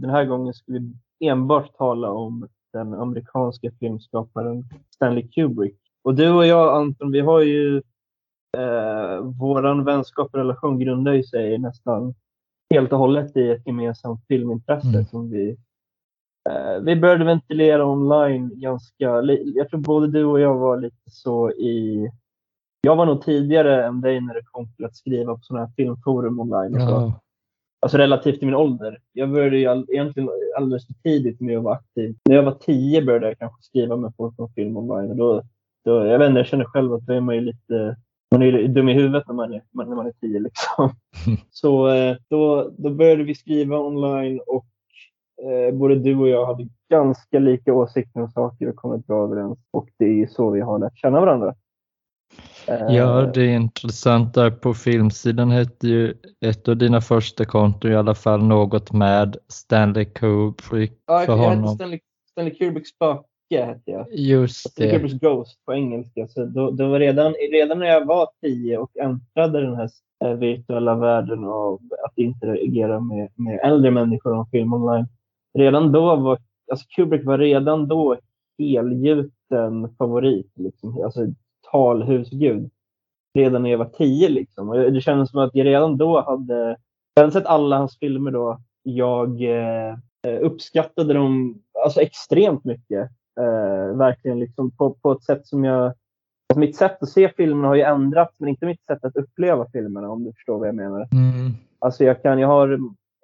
den här gången ska vi enbart tala om den amerikanska filmskaparen Stanley Kubrick. Och du och jag Anton, vi har ju eh, våran vänskap och relation grundar ju sig nästan helt och hållet i ett gemensamt filmintresse mm. som vi eh, vi började ventilera online ganska, jag tror både du och jag var lite så i jag var nog tidigare än dig när det kom till att skriva på sådana här filmforum online. Och så. Ja. Alltså relativt till min ålder. Jag började ju all, egentligen alldeles för tidigt med att vara aktiv. När jag var tio började jag kanske skriva med folk om film online. Och då, då, jag vet inte, jag känner själv att då är man ju lite man är dum i huvudet när man är, när man är tio. Liksom. Så eh, då, då började vi skriva online och eh, både du och jag hade ganska lika åsikter om saker och kommit bra överens. Och det är så vi har lärt känna varandra. Ja, eh, det är intressant. Där på filmsidan hette ju ett av dina första konton i alla fall något med Stanley Kubrick. Ja, för honom. hette Stanley, Stanley Kubricks spöke. Hette jag. Just det. Stanley Kubricks Ghost på engelska. Så då, då var redan, redan när jag var tio och äntrade den här eh, virtuella världen av att interagera med, med äldre människor om film online. Redan då var alltså Kubrick var redan då helgjuten favorit. Liksom. Alltså, talhusgud redan när jag var tio. Liksom. Och det kändes som att jag redan då hade, jag hade sett alla hans filmer då. Jag eh, uppskattade dem alltså extremt mycket. Eh, verkligen liksom på, på ett sätt som jag... Alltså mitt sätt att se filmerna har ju ändrats, men inte mitt sätt att uppleva filmerna om du förstår vad jag menar. Mm. Alltså jag, kan, jag har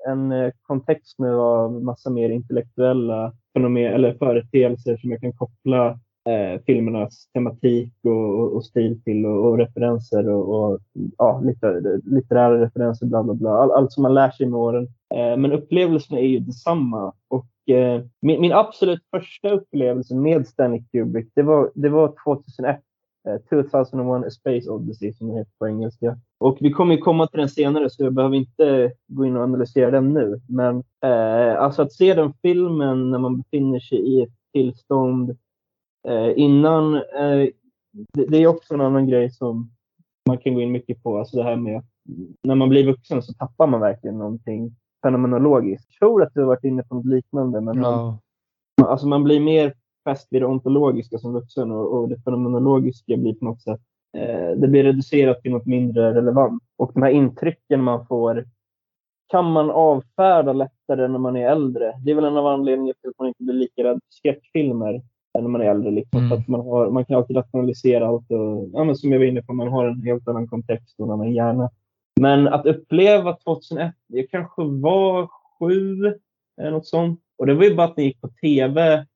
en eh, kontext nu av massa mer intellektuella fenomen eller företeelser som jag kan koppla eh, filmernas tematik och, och, stil till och, och referenser och, och ja, litter, litterära referenser, bla bla bla. All, allt som man lär sig med åren. Eh, men upplevelsen är ju detsamma. Och, eh, min, min, absolut första upplevelse med Stanley Kubrick, det var, det var 2001. 2001 A Space Odyssey som det heter på engelska. Och vi kommer ju komma till den senare så jag behöver inte gå in och analysera den nu. Men eh, alltså att se den filmen när man befinner sig i ett tillstånd innan, eh, det, är också en annan grej som man kan gå in mycket på, alltså det här med när man blir vuxen så tappar man verkligen någonting fenomenologiskt. Jag tror att du har varit inne på något liknande, men ja. man, alltså man blir mer fäst vid det ontologiska som vuxen och, och det fenomenologiska blir på något sätt eh, det blir reducerat till något mindre relevant. Och de här intrycken man får kan man avfärda lättare när man är äldre. Det är väl en av anledningarna till att man inte blir lika rädd för skräckfilmer när man är äldre. Liksom. Mm. att man, har, man kan alltid rationalisera allt. Och, ja, men som jag var inne på, man har en helt annan kontext och en annan hjärna. Men att uppleva 2001, jag kanske var sju, eller något sånt. Och det var ju bara att det gick på tv.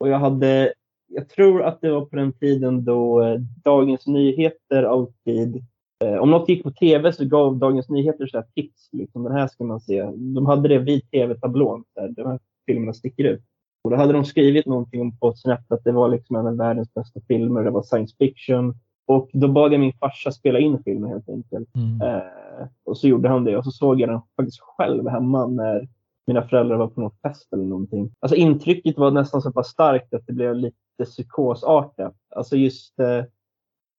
Och jag hade, jag tror att det var på den tiden då eh, Dagens Nyheter alltid eh, om något gick på tv så gav Dagens Nyheter så tips. Liksom, den här ska man se. De hade det vid tv-tablån. Där de här filmerna sticker ut. Och då hade de skrivit någonting om 2001 att det var liksom en av världens bästa filmer. Det var science fiction. Och då bad jag min farsa spela in filmen helt enkelt. Mm. Eh, och så gjorde han det och så såg jag den faktiskt själv hemma när mina föräldrar var på någon fest eller någonting. Alltså intrycket var nästan så pass starkt att det blev lite psykosartat. Alltså just eh,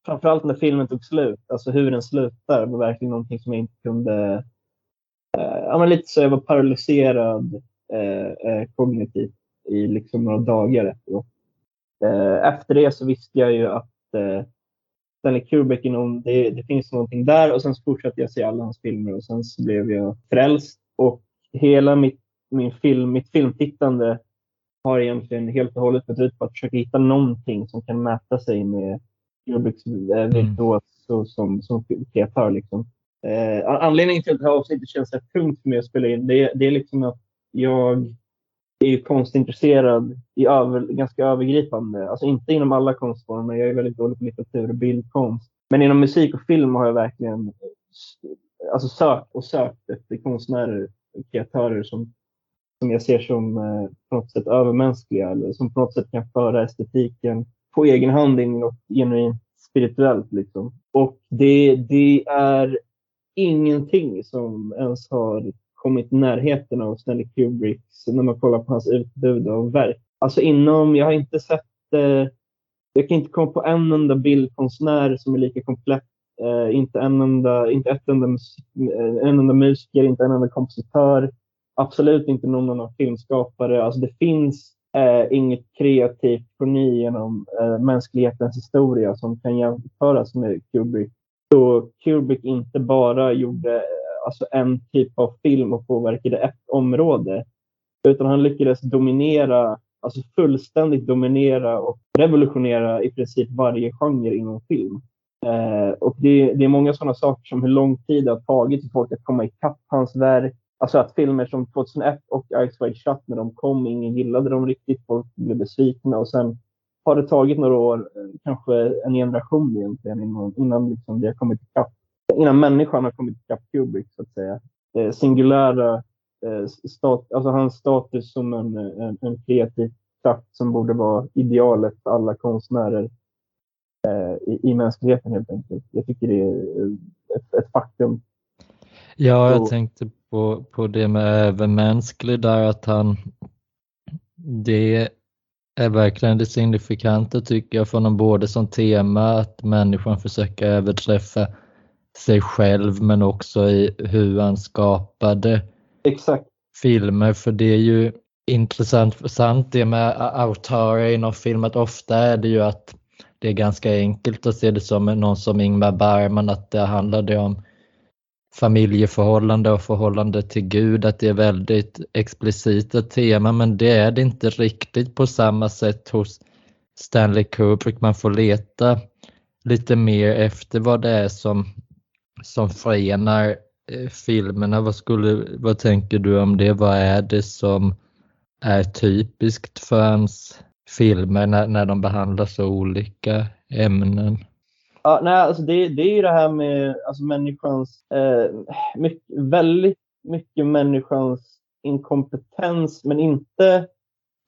framförallt när filmen tog slut, alltså hur den slutar var verkligen någonting som jag inte kunde... Eh, ja, men lite så jag var paralyserad eh, eh kognitivt i liksom några dagar efteråt. Eh, efter det så visste jag ju att eh, Stanley Kubrick, inom, det, det finns någonting där och sen så fortsatte jag se alla hans filmer och sen så blev jag frälst och hela mitt, min film, mitt filmtittande har egentligen helt och hållet gått ut på att försöka hitta någonting som kan mäta sig med Kubricks eh, virtuos mm. som, som kreatör. Liksom. Eh, anledningen till att det här avsnittet känns rätt tungt för mig att spela in, det, det är liksom att jag är ju konstintresserad i över, ganska övergripande. Alltså inte inom alla konstformer. Jag är väldigt dålig på litteratur och bildkonst. Men inom musik och film har jag verkligen alltså sökt och sökt efter konstnärer och kreatörer som, som jag ser som eh, på något sätt övermänskliga eller som på något sätt kan föra estetiken på egen hand in i något genuint spirituellt. Liksom. Och det, det är ingenting som ens har kommit i närheten av Stanley Kubricks när man kollar på hans utbud av verk. Alltså inom, jag har inte sett, eh, jag kan inte komma på en enda bildkonstnär som är lika komplett. Eh, inte, en enda, inte ett enda, eh, en enda musiker, inte en enda kompositör. absolut inte någon annan filmskapare. Alltså det finns eh, inget kreativt geni genom eh, mänsklighetens historia som kan jämföras med Kubrick. Så Kubrick inte bara gjorde alltså en typ av film och påverkade ett område, utan han lyckades dominera, alltså fullständigt dominera och revolutionera i princip varje genre inom film. Eh, och det, det, är många sådana saker som hur lång tid det har tagit för folk att komma ikapp hans verk. Alltså att filmer som 2001 och Ice Wide Shut när de kom, ingen gillade dem riktigt, folk blev besvikna och sen har det tagit några år, eh, kanske en generation egentligen, innan, innan liksom det har kommit ikapp. Innan människan har kommit ikapp Kubrick, så att säga. Eh, singulära, eh, stat, alltså hans status som en, en, en kreativ kraft som borde vara idealet för alla konstnärer Eh, i, i mänskligheten helt enkelt. Jag tycker det är ett, ett faktum. Ja, jag tänkte på, på det med övermänsklig där att han det är verkligen det signifikanta tycker jag för honom både som tema att människan försöker överträffa sig själv men också i hur han skapade Exakt. filmer för det är ju intressant sant det med autörer inom film att ofta är det ju att det är ganska enkelt att se det som någon som Ingmar Bergman, att det handlade om familjeförhållande och förhållande till Gud, att det är väldigt explicita teman, men det är det inte riktigt på samma sätt hos Stanley Kubrick. Man får leta lite mer efter vad det är som, som förenar eh, filmerna. Vad, skulle, vad tänker du om det? Vad är det som är typiskt för hans filmer när, när de behandlar så olika ämnen? Ja, nej, alltså det, det är ju det här med alltså människans, eh, mycket, väldigt mycket människans inkompetens, men inte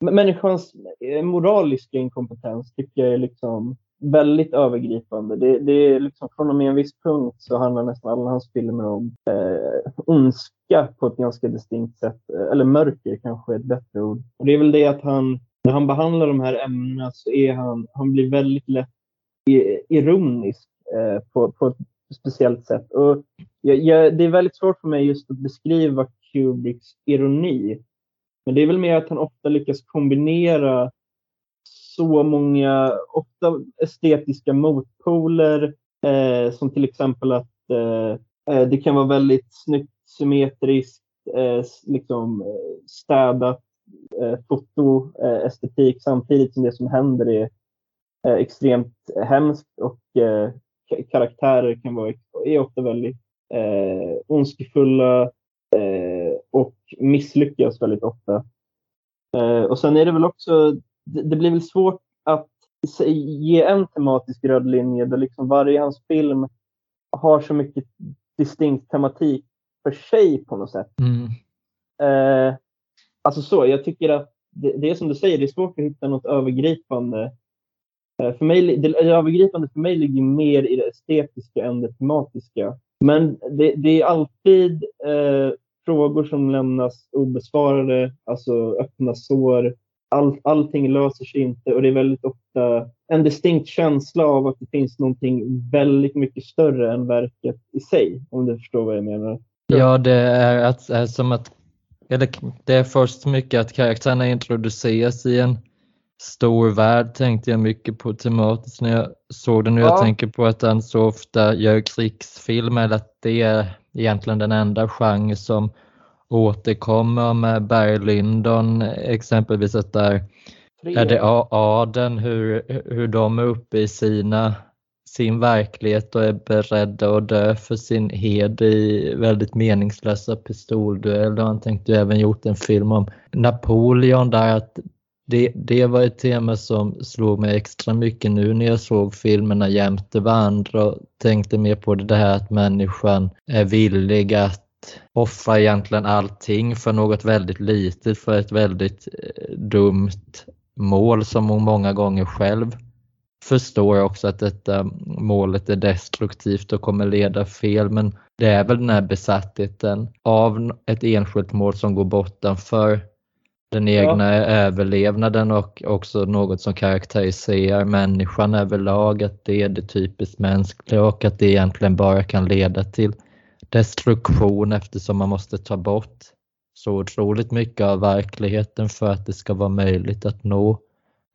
människans eh, moraliska inkompetens tycker jag är liksom väldigt övergripande. Det, det är liksom från och med en viss punkt så handlar nästan alla hans filmer om eh, ondska på ett ganska distinkt sätt, eh, eller mörker kanske är ett bättre ord. Och det är väl det att han när han behandlar de här ämnena så är han, han blir väldigt lätt ironisk eh, på, på ett speciellt sätt. Och jag, jag, det är väldigt svårt för mig just att beskriva Kubricks ironi. Men det är väl mer att han ofta lyckas kombinera så många, ofta estetiska motpoler, eh, som till exempel att eh, eh det kan vara väldigt snyggt, symmetriskt, eh, liksom eh, städat eh, fotoestetik eh, samtidigt som det som händer är eh, extremt hemskt och eh, karaktärer kan vara är ofta väldigt eh, ondskefulla eh, och misslyckas väldigt ofta. Eh, och sen är det väl också, det, det, blir väl svårt att ge en tematisk röd linje där liksom varje hans film har så mycket distinkt tematik för sig på något sätt. Mm. Eh, Alltså så, jag tycker att det, det är som du säger, det är svårt att hitta något övergripande. Eh, för mig, det, det övergripande för mig ligger mer i det estetiska än det tematiska. Men det, det är alltid eh, frågor som lämnas obesvarade, alltså öppna sår. All, allting löser sig inte och det är väldigt ofta en distinkt känsla av att det finns någonting väldigt mycket större än verket i sig, om du förstår vad jag menar. Ja, det är, att, är som att eller det är först mycket att karaktärerna introduceras i en stor värld tänkte jag mycket på tematiskt när jag såg den. Ja. Jag tänker på att han så ofta gör krigsfilmer, eller att det är egentligen den enda genre som återkommer med Barry Lyndon exempelvis att där är det adeln, hur, hur de är uppe i sina sin verklighet och är beredda att dö för sin heder i väldigt meningslösa pistoldueller. Han tänkte även gjort en film om Napoleon där att det, det var ett tema som slog mig extra mycket nu när jag såg filmerna jämte varandra och tänkte mer på det här att människan är villig att offra egentligen allting för något väldigt litet, för ett väldigt eh, dumt mål som hon många gånger själv förstår också att detta målet är destruktivt och kommer leda fel men det är väl den här besattheten av ett enskilt mål som går bortanför den egna ja. överlevnaden och också något som karaktäriserar människan överlag, att det är det typiskt mänskliga och att det egentligen bara kan leda till destruktion eftersom man måste ta bort så otroligt mycket av verkligheten för att det ska vara möjligt att nå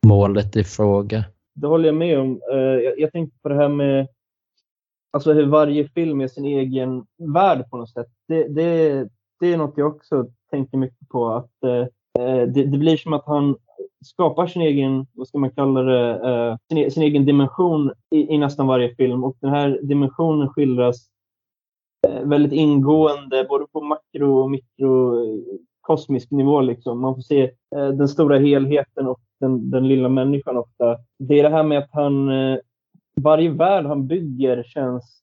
målet i fråga. Det håller jag med om. Eh, jag, jag tänkte på det här med alltså hur varje film är sin egen värld på något sätt. Det, det, det är något jag också tänker mycket på. Att eh, eh det, det, blir som att han skapar sin egen, vad ska man kalla det, eh, sin, sin, egen dimension i, i, nästan varje film. Och den här dimensionen skildras väldigt ingående, både på makro och mikrokosmisk nivå. Liksom. Man får se eh, den stora helheten och den, den lilla människan ofta. Det är det här med att han eh, varje värld han bygger känns...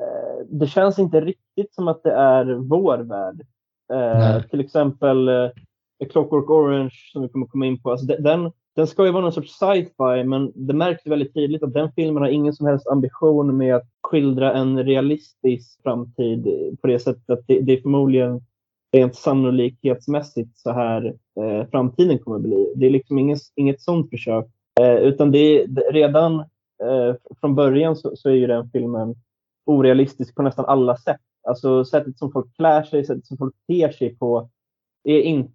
Eh, det känns inte riktigt som att det är vår värld. Eh, till exempel eh, Clockwork Orange som vi kommer komma in på. Alltså, den, den ska ju vara någon sorts sci-fi, men det märks väldigt tydligt att den filmen har ingen som helst ambition med att skildra en realistisk framtid på det sättet att det, det är förmodligen rent sannolikhetsmässigt så här eh, framtiden kommer att bli. Det är liksom inget, inget sånt försök, eh, utan det är redan eh, från början så, så, är ju den filmen orealistisk på nästan alla sätt. Alltså sättet som folk klär sig, sättet som folk ter sig på är inte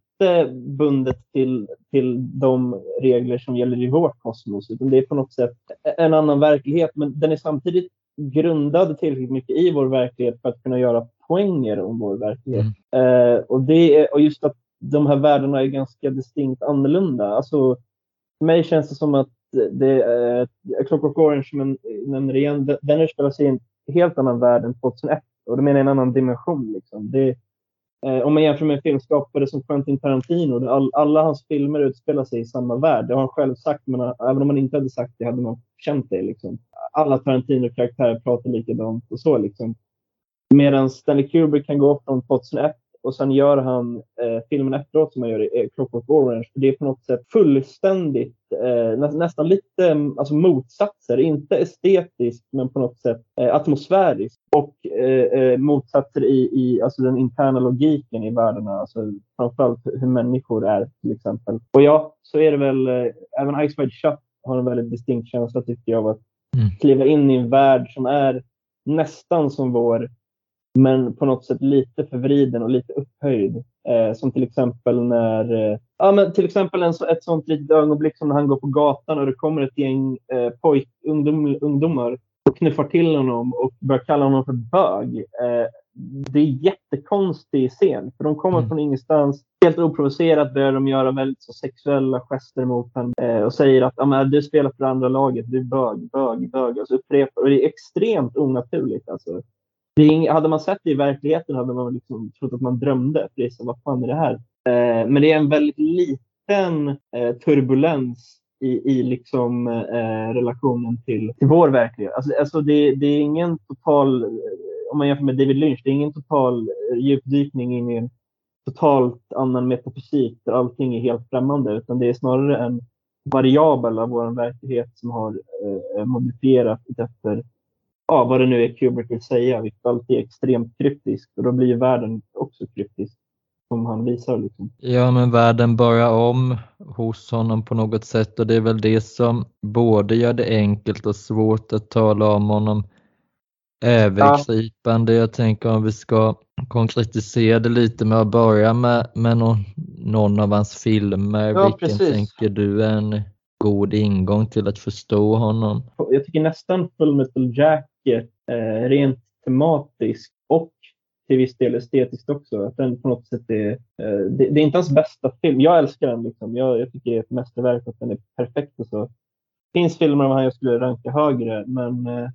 bundet till, till de regler som gäller i vårt kosmos, utan det är på något sätt en annan verklighet. Men den är samtidigt grundad tillräckligt mycket i vår verklighet för att kunna göra poänger om vår verklighet. Mm. Eh, och, det är, och just att de här världarna är ganska distinkt annorlunda. Alltså, för mig känns det som att det, eh, Clockwork Orange, som jag nämner igen, den utspelar sig i en helt annan värld än 2001. Och det menar en annan dimension. Liksom. Det, eh, om man jämför med filmskapare som Quentin Tarantino, all, alla hans filmer utspelar sig i samma värld. Det har han själv sagt, men eh, även om man inte hade sagt det hade man känt det. Liksom. Alla Tarantino-karaktärer pratar likadant och så. Liksom. Medan Stanley Kubrick kan gå från 2001 och sen gör han eh, filmen efteråt som han gör i eh, Clockwork Orange. Det är på något sätt fullständigt, eh, nä nästan lite alltså motsatser. Inte estetiskt, men på något sätt eh, atmosfäriskt. Och eh, eh, motsatser i, i alltså den interna logiken i världarna. Alltså, framförallt hur människor är till exempel. Och ja, så är det väl, även Ice Wide Shut har en väldigt distinkt känsla tycker jag av att mm. kliva in i en värld som är nästan som vår men på något sätt lite förvriden och lite upphöjd. Eh, som till exempel när, eh, ja men till exempel en, ett sånt litet ögonblick som när han går på gatan och det kommer ett gäng eh, pojk, ungdom, ungdomar och knuffar till honom och börjar kalla honom för bög. Eh, det är jättekonstig scen, för de kommer mm. från ingenstans. Helt oprovocerat börjar de göra väldigt så sexuella gester mot honom eh, och säger att ah, du spelar för andra laget, du är bög, bög, bög. Alltså upprepar. Och det är extremt onaturligt. Alltså. Det, hade man sett det i verkligheten hade man liksom trott att man drömde. För det är så, vad fan är det här? Eh, men det är en väldigt liten eh, turbulens i, i liksom, eh, relationen till, till vår verklighet. Alltså, alltså det, det, är ingen total, eh, om man jämför med David Lynch, det är ingen total eh, djupdykning in i en totalt annan metafysik där allting är helt främmande, utan det är snarare en variabel av vår verklighet som har eh, modifierats efter ja, vad det nu är Kubrick vill säga, vilket alltid är extremt kryptiskt. Och då blir världen också kryptisk, som han visar. Liksom. Ja, men världen börjar om hos honom på något sätt och det är väl det som både gör det enkelt och svårt att tala om honom övergripande. Ja. Jag tänker om vi ska konkretisera det lite med att börja med, med någon, någon av hans filmer. Ja, Vilken precis. tänker du är en god ingång till att förstå honom? Jag tycker nästan Full Metal Jack eh, rent tematiskt och till viss del estetiskt också. Att den på något sätt är, eh, det, det, är inte hans bästa film. Jag älskar den. Liksom. Jag, jag tycker det är ett mästerverk och den är perfekt. Och så. Det finns filmer av han jag skulle ranka högre, men eh,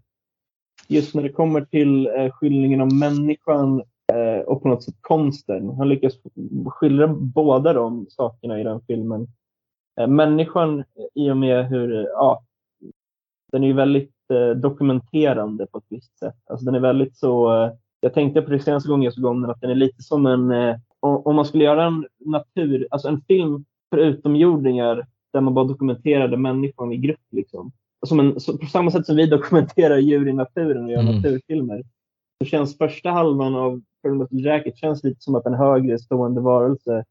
just när det kommer till eh, skildringen av människan eh, och på något sätt konsten. Han lyckas skildra båda de sakerna i den filmen. Eh, människan i och med hur, ja, den är ju väldigt dokumenterande på ett visst sätt. Alltså den är väldigt så, eh, jag tänkte på det senaste gången jag såg om den, att den är lite som en, eh, om man skulle göra en natur, alltså en film för utomjordingar där man bara dokumenterade människan i grupp. Liksom. Som en, på samma sätt som vi dokumenterar djur i naturen och gör mm. naturfilmer. Så känns första halvan av Fullmetal Jacket känns lite som att en högre stående varelse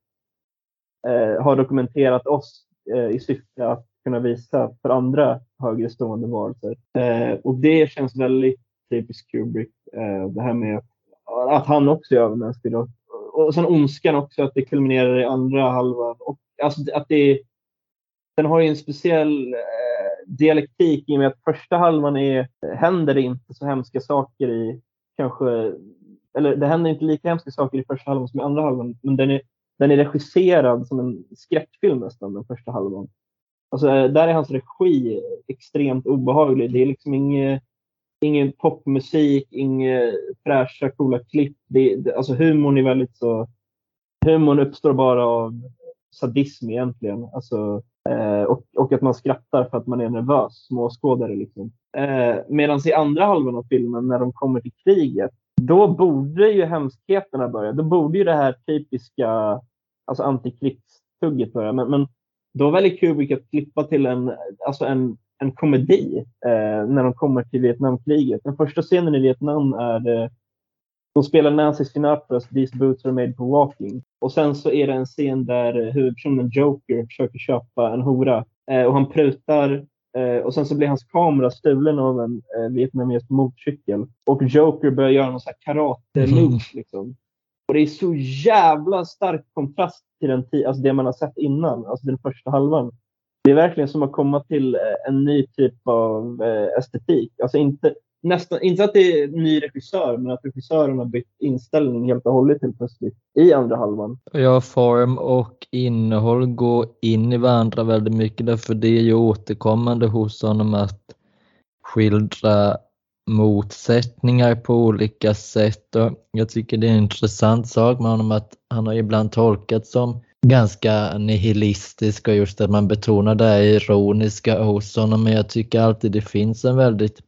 eh, har dokumenterat oss eh, i syfte att kunna visa för andra högre stående varelser. Eh, och det känns väldigt typiskt Kubrick. Eh, det här med att, han också är övermänsklig. och sen ondskan också, att det kulminerar i andra halvan. Och, alltså, att det, den har ju en speciell eh, dialektik i och med att första halvan är, händer det inte så hemska saker i, kanske, eller det händer inte lika hemska saker i första halvan som i andra halvan, men den är, den är regisserad som en skräckfilm nästan, den första halvan. Alltså, eh, där är hans regi extremt obehaglig. Det är liksom ingen, eh, ingen popmusik, inga fräscha, coola klipp. Det, det, alltså humorn är väldigt så... Humorn uppstår bara av sadism egentligen. Alltså, eh, och, och att man skrattar för att man är nervös, småskådare. Liksom. Eh, Medan i andra halvan av filmen, när de kommer till kriget, då borde ju hemskheterna börja. Då borde ju det här typiska alltså antikrigstugget börja. Men, men då väljer Kubrick att klippa till en, alltså en, en komedi eh, när de kommer till Vietnamkriget. Den första scenen i Vietnam är eh, de spelar Nancy Sinatras These boots are made for walking. Och sen så är det en scen där huvudpersonen Joker försöker köpa en hora eh, och han prutar eh, och sen så blir hans kamera stulen av en eh, vietnamesisk motorcykel. Och Joker börjar göra någon karate-move. Liksom. Och det är så jävla stark kontrast till den alltså det man har sett innan, alltså den första halvan. Det är verkligen som att komma till eh, en ny typ av eh, estetik. Alltså inte, nästan, inte att det är en ny regissör, men att regissören har bytt inställning helt och hållet helt plötsligt i andra halvan. Ja, form och innehåll går in i varandra väldigt mycket därför det är ju återkommande hos honom att skildra motsättningar på olika sätt. Och jag tycker det är en intressant sak med honom att han har ibland tolkats som ganska nihilistisk och just att man betonar det här ironiska hos honom. Men jag tycker alltid det finns en väldigt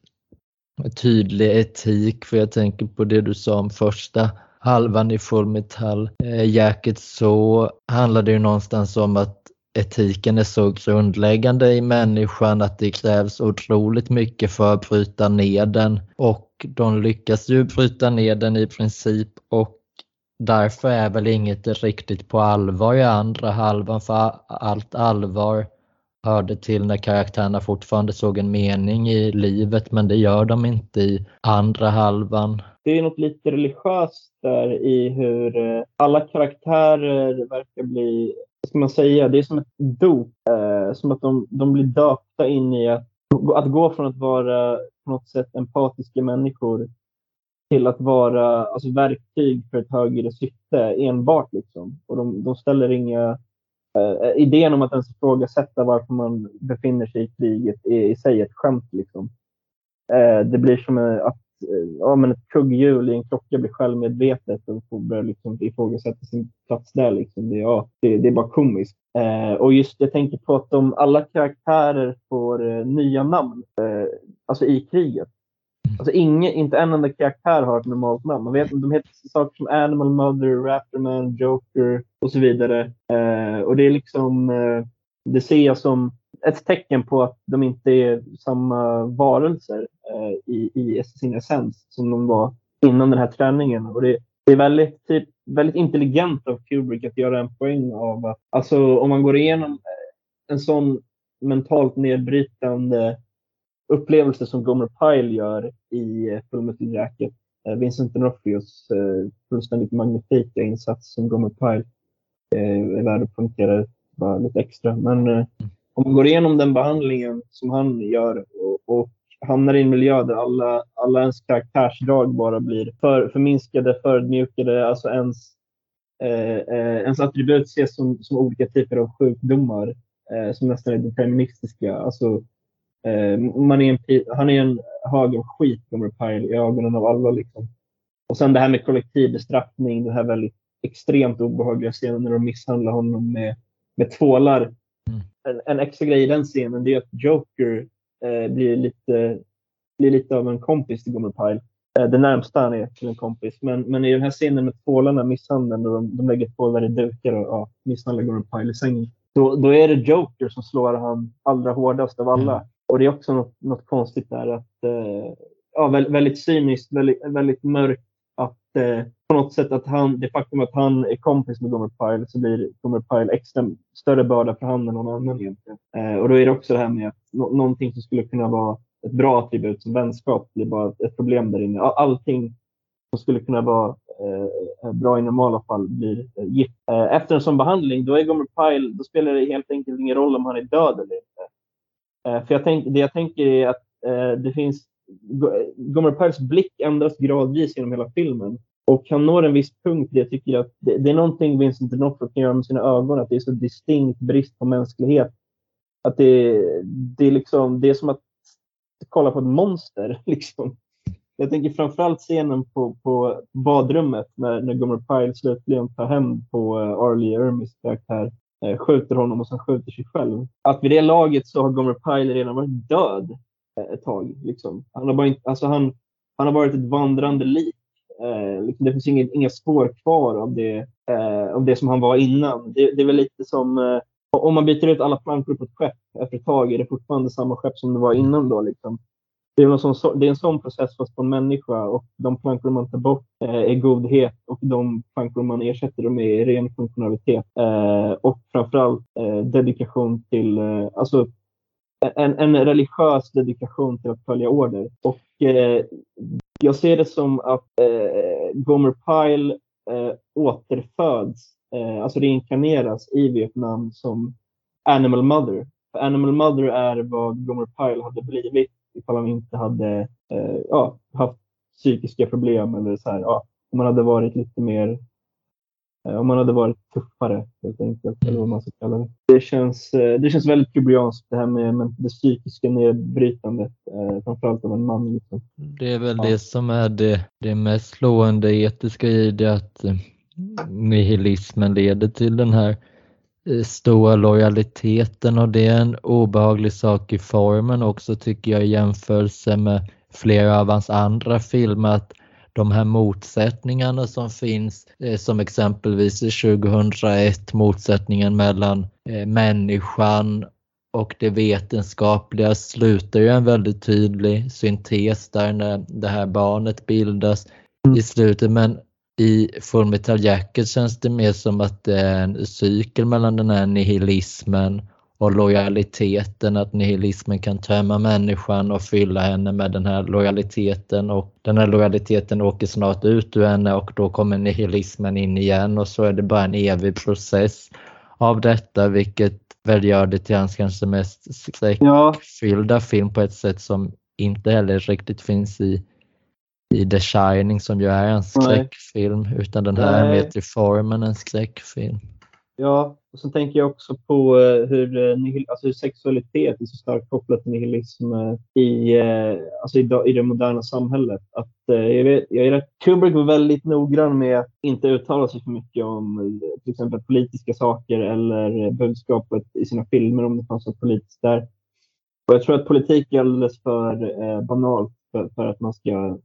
tydlig etik för jag tänker på det du sa om första halvan i Full Metal eh, Jacket så handlar det ju någonstans om att etiken är så grundläggande i människan att det krävs otroligt mycket för att bryta ner den och de lyckas ju bryta ner den i princip och därför är väl inget riktigt på allvar i andra halvan för allt allvar hörde till när karaktärerna fortfarande såg en mening i livet men det gör de inte i andra halvan. Det är något lite religiöst där i hur eh, alla karaktärer verkar bli ska man säga, det är som ett dop. Eh, som att de, de blir döpta in i att, att gå från att vara på något sätt empatiska människor till att vara alltså, verktyg för ett högre syfte enbart. Liksom. Och de, de ställer inga... Eh, idén om att ens ifrågasätta varför man befinner sig i kriget är i sig ett skämt. Liksom. Eh, det blir som eh, att Eh, ja, men ett kugghjul i en klocka blir självmedvetet och får börja liksom ifrågasätta sin plats där. Liksom. Det, ja, det, det är bara komiskt. Eh, och just jag tänker på att de, alla karaktärer får eh, nya namn eh, alltså i kriget. Alltså ingen, inte en enda karaktär har ett normalt namn. Man vet, de heter saker som Animal Mother, Rapperman, Joker och så vidare. Eh, och det är liksom, eh, det ser jag som ett tecken på att de inte är samma varelser eh, i, i sin essens som de var innan den här träningen. Och det, det är väldigt, typ, väldigt intelligent av Kubrick att göra en poäng av att alltså, om man går igenom eh, en sån mentalt nedbrytande upplevelse som Gomer Pyle gör i eh, Full Metal Eh, Vincent D'Onofrios eh, fullständigt magnifika insats som Gomer Pyle eh, är värd att poängtera bara lite extra. Men eh, mm om man går igenom den behandlingen som han gör och, och hamnar i en miljö där alla, alla ens karaktärsdrag bara blir för, förminskade, förödmjukade, alltså ens, eh, eh, ens attribut ses som, som olika typer av sjukdomar eh, som nästan är deterministiska. Alltså, eh, man är en, han är en hög av skit, kommer Pyle, i ögonen av alla. Liksom. Och sen det här med kollektiv bestraffning, det här väldigt extremt obehagliga scenen när de misshandlar honom med, med tvålar en, en extra grej i den scenen det är att Joker eh, blir, lite, blir lite av en kompis till Gomer Pyle. Eh, det närmsta han är till en kompis. Men, men i den här scenen med tvålarna, misshandeln, och de, de lägger tvålar i dukar och ja, misshandlar Gomer Pyle i sängen. Då, då är det Joker som slår han allra hårdast av alla. Mm. Och det är också något, något konstigt där att eh, ja, väldigt, väldigt cyniskt, väldigt, väldigt mörkt att eh, på något sätt att han, det faktum att han är kompis med Gomer Pyle så blir Gomer Pyle extra större börda för han än någon annan egentligen. Eh, och då är det också det här med att no någonting som skulle kunna vara ett bra attribut som vänskap blir bara ett problem där inne. Allting som skulle kunna vara eh, bra i normala fall blir eh, gift. Eh, efter en sån behandling, då är Gomer Pyle, då spelar det helt enkelt ingen roll om han är död eller inte. Eh, för jag tänk, det jag tänker är att eh, det finns, Gomer Pyles blick ändras gradvis genom hela filmen. Och han når en viss punkt där jag tycker att det, det är någonting Vincent D'Onofrio kan göra med sina ögon, att det är så distinkt brist på mänsklighet. Att det, det, är, liksom, det är som att kolla på ett monster. Liksom. Jag tänker framförallt scenen på, på badrummet när, när Gomer Pyle slutligen tar hem på eh, Arlie Ermis karaktär, eh, skjuter honom och sen skjuter sig själv. Att vid det laget så har Gomer Pyle redan varit död eh, ett tag. Liksom. Han, har bara inte, alltså han, han har varit ett vandrande lik. Eh, liksom, det finns inga, inga spår kvar av det, eh, av det som han var innan. Det, det är väl lite som eh, om man byter ut alla plankor på ett skepp efter ett tag är det fortfarande samma skepp som det var innan. Då, liksom. det, är en sån, det är en sån process fast på en människa och de plankor man tar bort eh, är godhet och de plankor man ersätter dem med är ren funktionalitet. Eh, och framförallt eh, dedikation till, eh, alltså en, en religiös dedikation till att följa order. Och eh, jag ser det som att eh, Gomer Pyle eh, återföds eh, alltså reinkarneras i Vietnam som Animal Mother. För Animal Mother är vad Gomer Pyle hade blivit ifall han inte hade eh, ja, haft psykiska problem eller så här, ja, om han hade varit lite mer om man hade varit tuffare helt enkelt, eller vad man ska kalla det. Det känns, eh, det känns väldigt kubrianskt det här med det psykiska nedbrytandet, eh, framförallt av en man. Liksom. Det är väl ja. det som är det, det mest slående etiska i det, att eh, nihilismen leder till den här eh, stora lojaliteten och det är en obehaglig sak i formen också tycker jag i jämförelse med flera av hans andra filmer att de här motsättningarna som finns eh, som exempelvis 2001 motsättningen mellan eh, människan och det vetenskapliga slutar ju en väldigt tydlig syntes där när det här barnet bildas i slutet. Men i Full Metal Jacket känns det mer som att det är en cykel mellan den här nihilismen och lojaliteten, att nihilismen kan tömma människan och fylla henne med den här lojaliteten och den här lojaliteten åker snart ut ur henne och då kommer nihilismen in igen och så är det bara en evig process av detta vilket väl gör det till hans kanske mest skräckfyllda ja. film på ett sätt som inte heller riktigt finns i i The Shining som ju är en skräckfilm utan den här Nej. är mer till formen en skräckfilm. Ja, och sen tänker jag också på eh, hur, eh, alltså hur sexualitet är så starkt kopplat till nihilism eh, i, alltså i, i det moderna samhället. Att, jag vet, jag är Kubrick var väldigt noggrann med att inte uttala sig för mycket om till exempel politiska saker eller budskapet i sina filmer om det fanns något politiskt där. Och jag tror att politik är alldeles för eh, banalt för, för, att man ska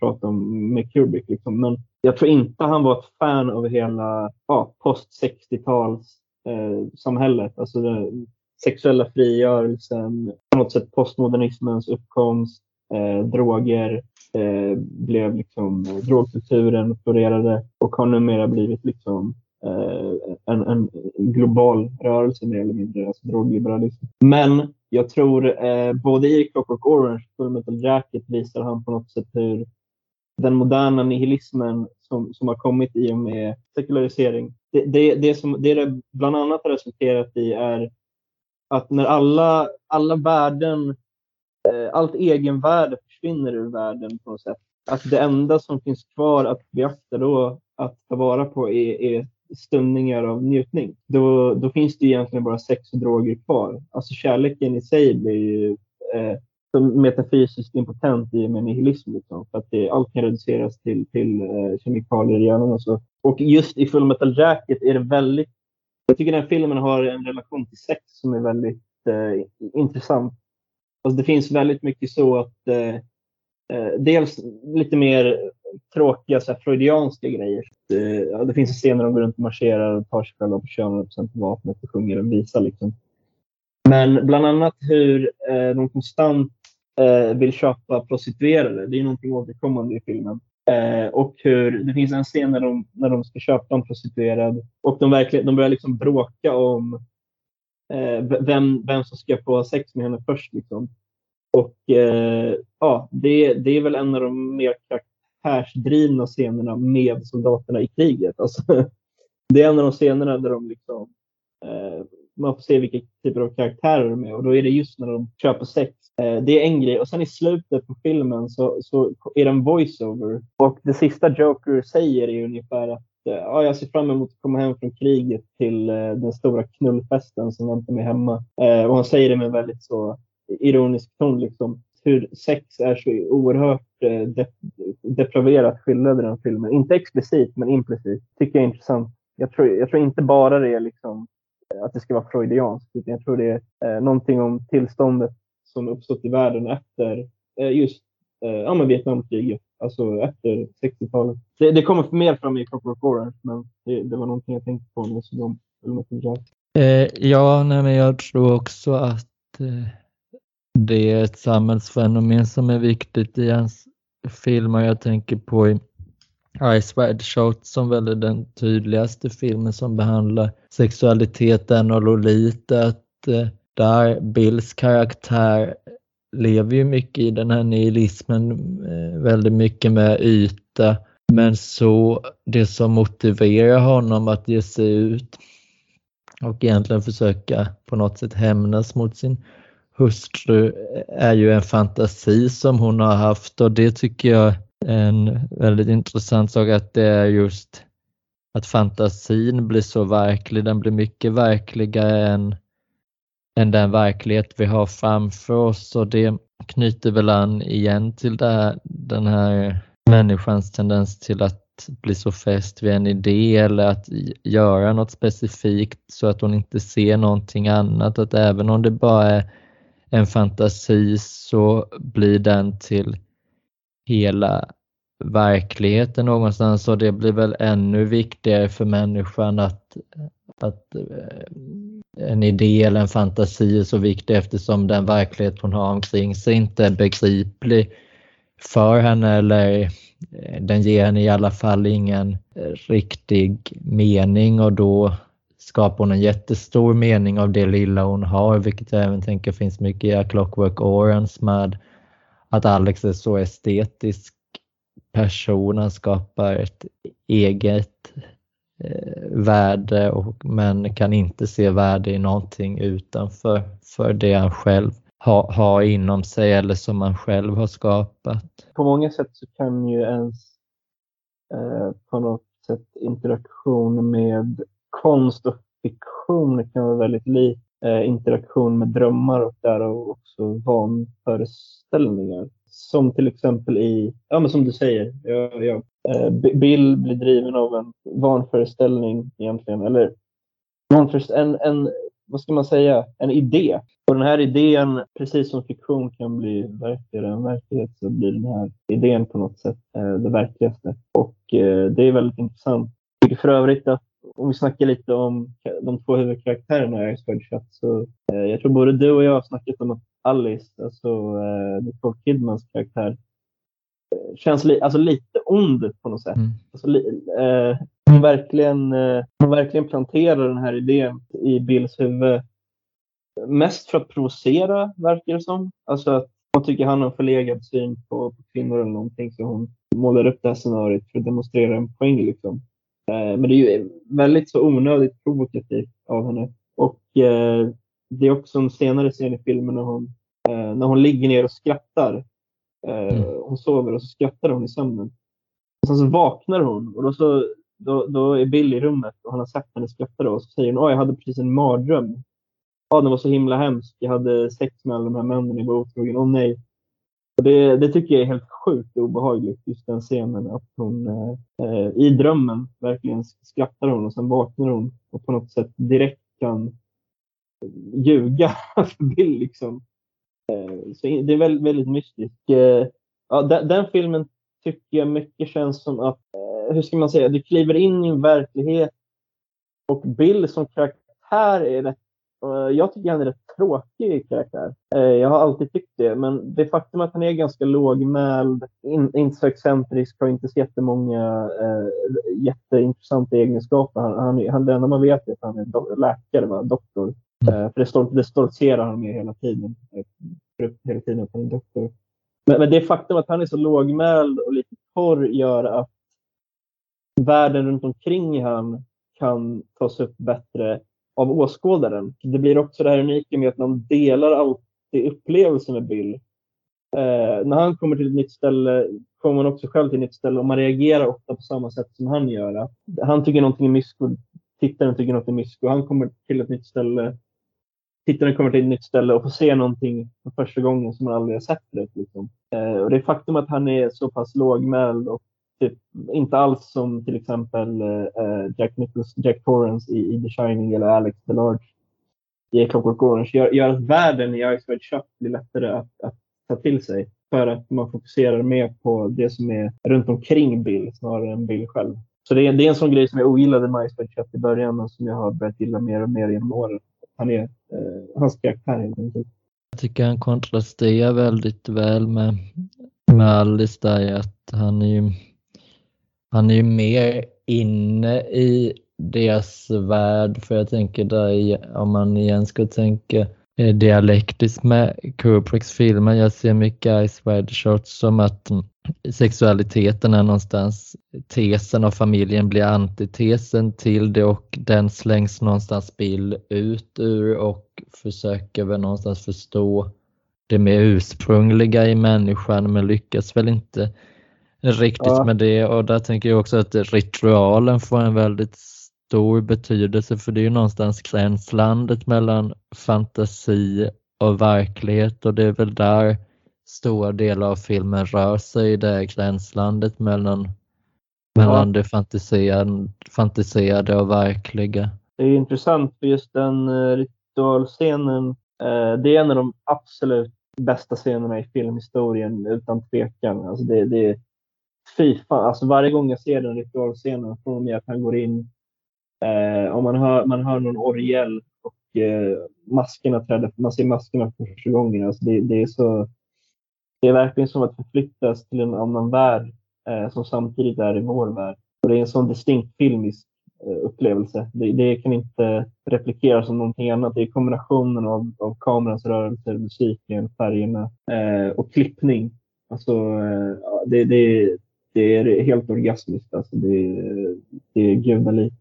prata om med Kubrick. Liksom. Men jag tror inte han var ett fan av hela ja, post 60-tals eh, samhället. Alltså den sexuella frigörelsen, på något sätt postmodernismens uppkomst, eh, droger, eh, blev liksom, eh, drogkulturen florerade och har numera blivit liksom eh, en, en, global rörelse mer eller mindre, alltså drogliberalism. Men jag tror eh, både i Clockwork Orange och Full Metal Jacket visar han på något sätt hur den moderna nihilismen som, som har kommit i och med sekularisering. Det, det, det som det, det bland annat har resulterat i är att när alla, alla värden, eh, allt egenvärde försvinner ur världen på något sätt. Att det enda som finns kvar att beakta då, att ta vara på är, är stundningar av njutning. Då, då finns det egentligen bara sex och droger kvar. Alltså kärleken i sig blir ju eh, som metafysiskt impotent i och med nihilism. Liksom, för att det, allt kan reduceras till, till eh, kemikalier i hjärnan och så. Och just i Full Metal Jacket är det väldigt... Jag tycker den här filmen har en relation till sex som är väldigt eh, intressant. Alltså det finns väldigt mycket så att eh, eh dels lite mer tråkiga så här, freudianska grejer. Eh, det, det finns scener där de går runt och marscherar och tar sig själva på könen och på vapnet och sjunger en visa. Liksom. Men bland annat hur eh, de konstant eh, vill köpa prostituerade. Det är någonting återkommande i filmen. Eh, och hur det finns en scen när de, när de ska köpa en prostituerad och de, verkligen, de börjar liksom bråka om eh, vem, vem som ska få sex med henne först. Liksom. Och eh, ja, det, det är väl en av de mer karaktärsdrivna scenerna med soldaterna i kriget. Alltså, det är en av de scenerna där de liksom, eh, man får se vilka typer av karaktärer de är och då är det just när de köper sex. Eh, det är en grej och sen i slutet på filmen så, så är det en voiceover och det sista Joker säger är ungefär att eh, ja, jag ser fram emot att komma hem från kriget till eh, den stora knullfesten som väntar mig hemma. Och han säger det med väldigt så ironisk ton liksom hur sex är så oerhört dep depraverat skildrat i den filmen. Inte explicit, men implicit. Tycker jag är intressant. Jag tror, jag tror inte bara det är liksom att det ska vara freudianskt, utan jag tror det är eh, någonting om tillståndet som uppstått i världen efter eh, just eh, ja, men Vietnamkriget, alltså efter 60-talet. Det, det kommer mer fram i Clockwork Orange, men det, det var någonting jag tänkte på när jag såg om filmen. Eh, ja, nej, men jag tror också att eh, det är ett samhällsfenomen som är viktigt i hans filmer. Jag tänker på i Ice Wide Shot som väl är den tydligaste filmen som behandlar sexualiteten och Lolita. Att, eh, där. Bills karaktär lever ju mycket i den här nihilismen, eh, väldigt mycket med yta. Men så det som motiverar honom att ge sig ut och egentligen försöka på något sätt hämnas mot sin hustru är ju en fantasi som hon har haft. Och det tycker jag är en väldigt intressant sak att det är just att fantasin blir så verklig, den blir mycket verkligare än, än den verklighet vi har framför oss och det knyter väl an igen till det här, den här människans tendens till att bli så fäst vid en idé eller att göra något specifikt så att hon inte ser någonting annat. Att även om det bara är en fantasi så blir den till hela verkligheten någonstans. Och det blir väl ännu viktigare för människan att, att eh, en idé eller en fantasi är så viktig eftersom den verklighet hon har omkring sig inte är begriplig för henne eller eh, den ger henne i alla fall ingen eh, riktig mening. Och då skapar hon en jättestor mening av det lilla hon har, vilket jag även tänker finns mycket i A Clockwork Orange med att Alex är så estetisk person, han skapar ett eget eh, värde och, men kan inte se värde i någonting utanför för det han själv har, ha inom sig eller som han själv har skapat. På många sätt så kan ju ens eh, på något sätt interaktion med konst och fiktion kan vara väldigt lik eh, interaktion med drömmar och därav också vanföreställningar. Som till exempel i, ja men som du säger, jag, jag, eh, Bill blir driven av en vanföreställning egentligen, eller en, en, vad ska man säga, en idé. Och den här idén, precis som fiktion kan bli verkligare än verklighet, så blir den här idén på något sätt eh, det verkligaste. Och eh, det är väldigt intressant. Jag tycker för övrigt att om vi snackar lite om de två huvudkaraktärerna i Iceberg Chat så eh, jag tror både du och jag har snackat om att Alice, alltså eh, Nicole Kidmans karaktär, eh, känns li alltså lite ond på något sätt. Mm. Alltså, eh, hon, verkligen, eh, hon verkligen planterar den här idén i Bills huvud. Mest för att provocera, verkar det som. Alltså att hon tycker han har en förlegad syn på, på kvinnor eller någonting så hon målar upp det här scenariot för att demonstrera en poäng. Liksom. Eh, men det är ju väldigt så onödigt provokativt av henne. Och eh, det är också en senare scen i filmen när hon, eh, när hon ligger ner och skrattar. Mm. Hon sover och så skrattar hon i sömnen. Och sen så vaknar hon och då, så, då, då är Bill i rummet och han har sett henne skratta då, och så säger hon att jag hade precis en mardröm. Ja, den var så himla hemsk. Jag hade sex med alla de här männen, jag var otrogen. Åh nej. Det, det, tycker jag är helt sjukt obehagligt, just den scenen. Att hon eh, i drömmen verkligen skrattar hon och sen vaknar hon och på något sätt direkt kan ljuga för Bill. Liksom. Eh, så det är väldigt, väldigt mystiskt. Eh, ja, den, den, filmen tycker jag mycket känns som att, eh, hur ska man säga, du kliver in i en verklighet och Bill som karaktär är rätt jag tycker han är rätt tråkig karaktär. Eh, jag har alltid tyckt det, men det faktum att han är ganska lågmäld, inte så excentrisk, har inte så jättemånga äh, jätteintressanta egenskaper. Han, han, han, det enda man vet är att han är do- läkare, va? doktor. Mm. Äh, för det, stol- det stoltserar han med hela tiden. Hela tiden att han är doktor. Men, men det faktum att han är så lågmäld och lite porr gör att världen runt omkring han kan tas upp bättre av åskådaren. Det blir också det här unika med att man delar alltid upplevelsen med Bill. Eh, när han kommer till ett nytt ställe kommer man också själv till ett nytt ställe och man reagerar ofta på samma sätt som han gör. Han tycker någonting är mysko, tittaren tycker något är mysko. Han kommer till ett nytt ställe, tittaren kommer till ett nytt ställe och får se någonting för första gången som man aldrig har sett det. Liksom. Eh, och det faktum att han är så pass lågmäld och typ, inte alls som till exempel eh, eh Jack Nicholas, Jack Torrance i, i, The Shining eller Alex DeLarge i Clockwork Orange gör, gör att världen i Ice White Shut blir lättare att, att ta till sig för att man fokuserar mer på det som är runt omkring Bill snarare än Bill själv. Så det är, det är en sån grej som jag ogillade med Ice White Shut i början och som jag har börjat gilla mer och mer genom åren. Han är, eh, hans karaktär helt enkelt. Jag tycker han kontrasterar väldigt väl med, med Alice där i att han är ju han är ju mer inne i deras värld för jag tänker där om man igen ska tänka eh, dialektiskt med Kubricks filmer. Jag ser mycket Ice Wide Shots som att mm, sexualiteten är någonstans tesen av familjen blir antitesen till det och den slängs någonstans spill ut ur och försöker väl någonstans förstå det mer ursprungliga i människan men lyckas väl inte riktigt ja. med det och där tänker jag också att ritualen får en väldigt stor betydelse för det är ju någonstans gränslandet mellan fantasi och verklighet och det är väl där stora delar av filmen rör sig, det är gränslandet mellan, mellan det fantiserade, fantiserade och verkliga. Det är intressant för just den eh, ritualscenen, eh, det är en av de absolut bästa scenerna i filmhistorien utan tvekan. Alltså det, det, fy fan, alltså varje gång jag ser den ritualscenen från och med att han går in eh, och man hör, man hör någon orgel och eh, maskerna träder, man ser maskerna för första gången. Alltså det, det, är så, det är verkligen som att förflyttas till en annan värld eh, som samtidigt är i vår värld. Och det är en sån distinkt filmisk eh, upplevelse. Det, det, kan inte replikeras som någonting annat. Det är kombinationen av, av kamerans rörelser, musiken, färgerna eh, och klippning. Alltså, eh, det, det, det är helt orgasmiskt. Alltså det, det är gudalikt.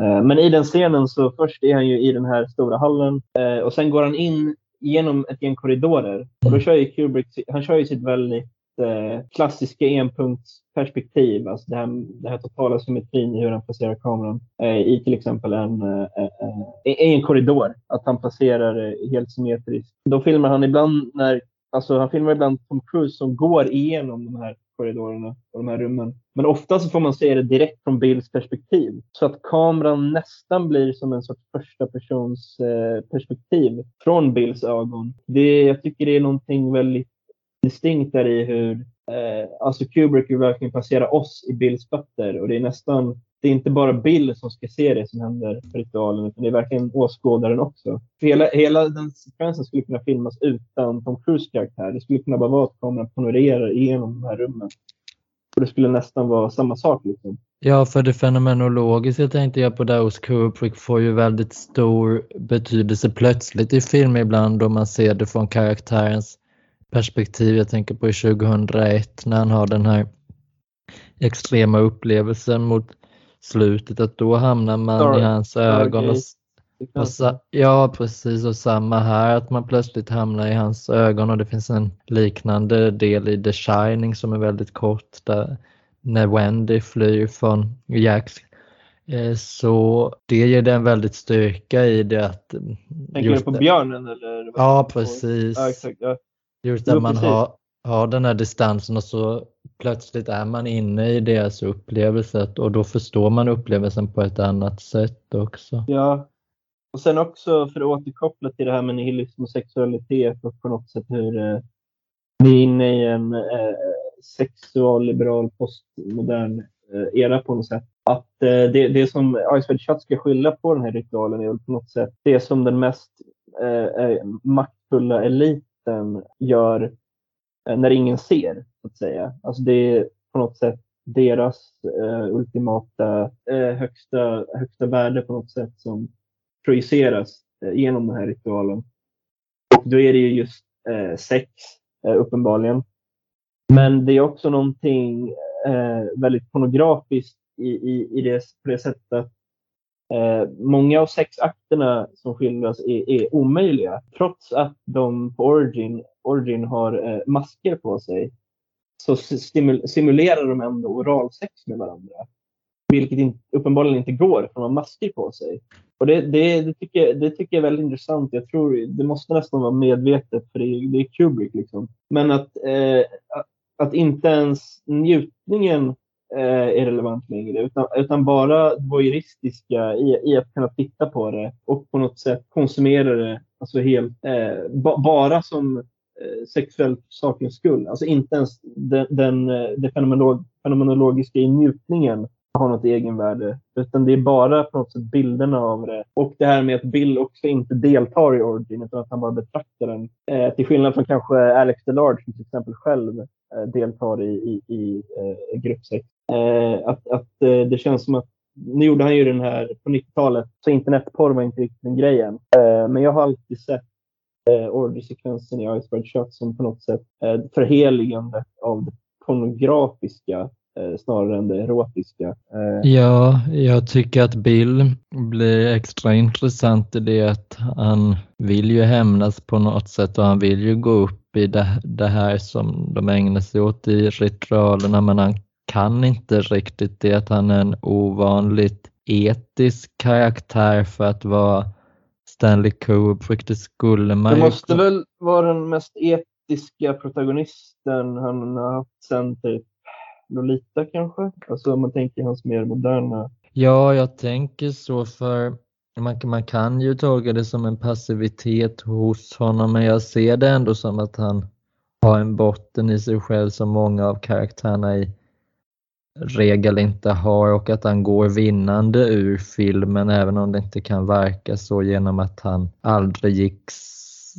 Eh, men i den scenen så först är han ju i den här stora hallen eh, och sen går han in genom ett gäng korridorer. Och då kör ju Kubrick, han kör ju sitt väldigt eh, klassiska enpunktsperspektiv. Alltså det här, det här totala symmetrin i hur han placerar kameran i till exempel en, i en korridor. Att han placerar helt symmetriskt. Då filmar han ibland när Alltså han filmar ibland Tom Cruise som går igenom de här korridorerna och de här rummen. Men ofta så får man se det direkt från Bills perspektiv. Så att kameran nästan blir som en sorts första persons eh, perspektiv från Bills ögon. Det, jag tycker det är någonting väldigt distinkt där i hur eh, alltså Kubrick vill verkligen placera oss i Bills fötter och det är nästan det är inte bara Bill som ska se det som händer på ritualen, utan det är verkligen åskådaren också. hela, hela den sekvensen skulle kunna filmas utan Tom Cruise karaktär. Det skulle kunna bara vara att kameran panorerar igenom de här rummen. Och det skulle nästan vara samma sak. Liksom. Ja, för det fenomenologiska tänkte jag på där hos Kubrick får ju väldigt stor betydelse plötsligt i film ibland då man ser det från karaktärens perspektiv. Jag tänker på 2001 när han har den här extrema upplevelsen mot slutet att då hamnar man Sorry. i hans ögon. Och, och, ja precis och samma här att man plötsligt hamnar i hans ögon och det finns en liknande del i The Shining som är väldigt kort där när Wendy flyr från Jacks eh, så det ger den väldigt styrka i det att... Tänker du på björnen? Eller ja, precis. Ja, exakt, ja. Just att man har, har den här distansen och så plötsligt är man inne i deras upplevelse och då förstår man upplevelsen på ett annat sätt också. Ja, och sen också för att återkoppla till det här med nihilism och sexualitet och på något sätt hur eh, vi är inne i en eh, sexualliberal postmodern eh, era på något sätt. Att eh, det, det som Icefeld Chat ska skylla på den här ritualen är väl på något sätt det som den mest eh, eh maktfulla eliten gör Eh, när ingen ser, så att säga. Alltså det är på något sätt deras eh, ultimata eh, högsta, högsta värde på något sätt som projiceras eh, genom den här ritualen. Och då är det ju just eh, sex, eh, uppenbarligen. Men det är också någonting eh, väldigt pornografiskt i, i, i det, på det sättet att eh, många av sexakterna som skildras är, är, omöjliga. Trots att de på Origin, Origin har eh, masker på sig så simulerar de ändå oralsex med varandra. Vilket in, uppenbarligen inte går för de har masker på sig. Och det, det, det, tycker, det tycker jag är väldigt intressant. Jag tror det måste nästan vara medvetet för det, det är Kubrick. Liksom. Men att, eh, att inte ens njutningen eh, är relevant längre utan, utan bara voyeuristiska i, i att kunna titta på det och på något sätt konsumera det alltså helt, eh, ba, bara som Eh, sexuell sakens skull. Alltså inte ens den, den, den det fenomenolog, fenomenologiska i njutningen har något egenvärde. Utan det är bara på något sätt bilderna av det. Och det här med att Bill också inte deltar i Origin utan att han bara betraktar den. Eh, till skillnad från kanske Alex DeLarge som till exempel själv eh, deltar i, i, i eh, gruppsex. Eh, att, att eh, det känns som att nu gjorde han ju den här på 90-talet, så internetporr var inte riktigt den grejen. Eh, men jag har alltid sett eh, ordersekvensen i Iceberg Shot som på något sätt eh, förheligande av det pornografiska Eh, snarare än det erotiska. Eh, ja, jag tycker att Bill blir extra intressant i det att han vill ju hämnas på något sätt och han vill ju gå upp i det, det här som de ägnar sig åt i ritualerna men han kan inte riktigt det att han är en ovanligt etisk karaktär för att vara Stanley Kubrick. Det skulle man Det måste väl vara den mest etiska protagonisten han har haft sen typ Lolita kanske? Alltså om man tänker hans mer moderna. Ja, jag tänker så för man, man kan ju tolka det som en passivitet hos honom men jag ser det ändå som att han har en botten i sig själv som många av karaktärerna i regel inte har och att han går vinnande ur filmen även om det inte kan verka så genom att han aldrig gick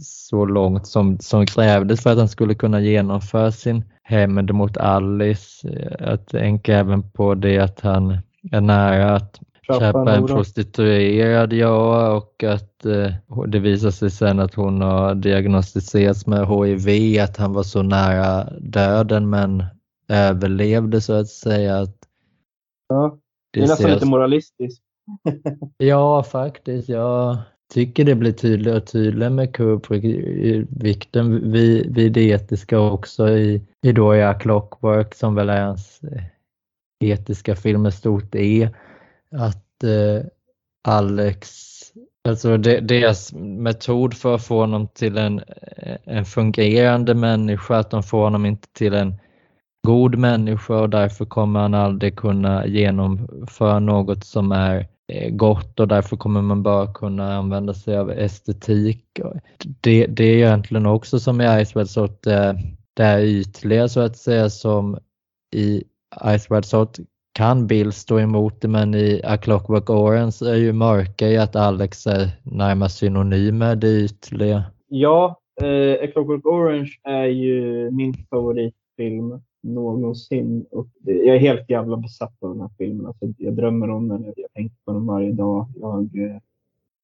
så långt som, som krävdes för att han skulle kunna genomföra sin hämnd mot Alice. Jag tänker även på det att han är nära att köpa en prostituerad, ja, och att eh, det visar sig sen att hon har diagnostiserats med HIV, att han var så nära döden men överlevde så att säga. Att ja, det är nästan lite moralistiskt. ja, faktiskt. Jag tycker det blir tydligare och tydligare med Kubrick, vikten vid, vid det etiska också i, i då i Clockwork som väl är hans eh, etiska film med stort E. Att eh, Alex, alltså deras metod för att få honom till en, en fungerande människa, att de får honom inte till en god människa och därför kommer han aldrig kunna genomföra något som är eh, gott och därför kommer man bara kunna använda sig av estetik. Det, det är egentligen också som i Ice Sort eh, det här ytliga så att säga som i Iceberg Sort kan Bill stå emot det men i A Clockwork Orange är ju mörka i att Alex är närmast synonym med det ytliga. Ja, eh, A Clockwork Orange är ju min favoritfilm någonsin. Och jag är helt jävla besatt av den här filmen. Alltså, jag drömmer om den, jag tänker på den varje dag. Jag, eh,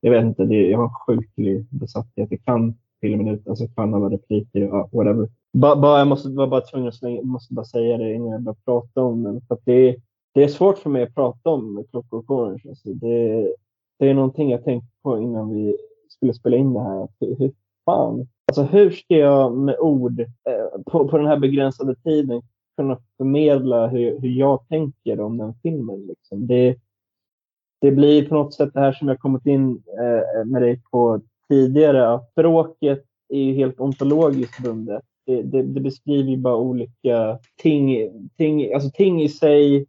jag vet inte, det, jag har en sjuklig besatthet. Jag kan filmen ut, alltså kan alla repliker, ja, whatever. Bara, bara, jag måste, var bara tvungen att slänga, måste bara säga det innan jag börjar prata om den. För det, det är svårt för mig att prata om Clockwork Orange. Alltså det, det är någonting jag tänkte på innan vi skulle spela in det här. Hur fan Alltså hur ska jag med ord eh, på, på den här begränsade tiden kunna förmedla hur, hur jag tänker om den filmen? Liksom? Det, det blir på något sätt det här som jag kommit in eh, med dig på tidigare, att språket är ju helt ontologiskt bundet. Det, det, det, beskriver ju bara olika ting, ting, alltså ting i sig,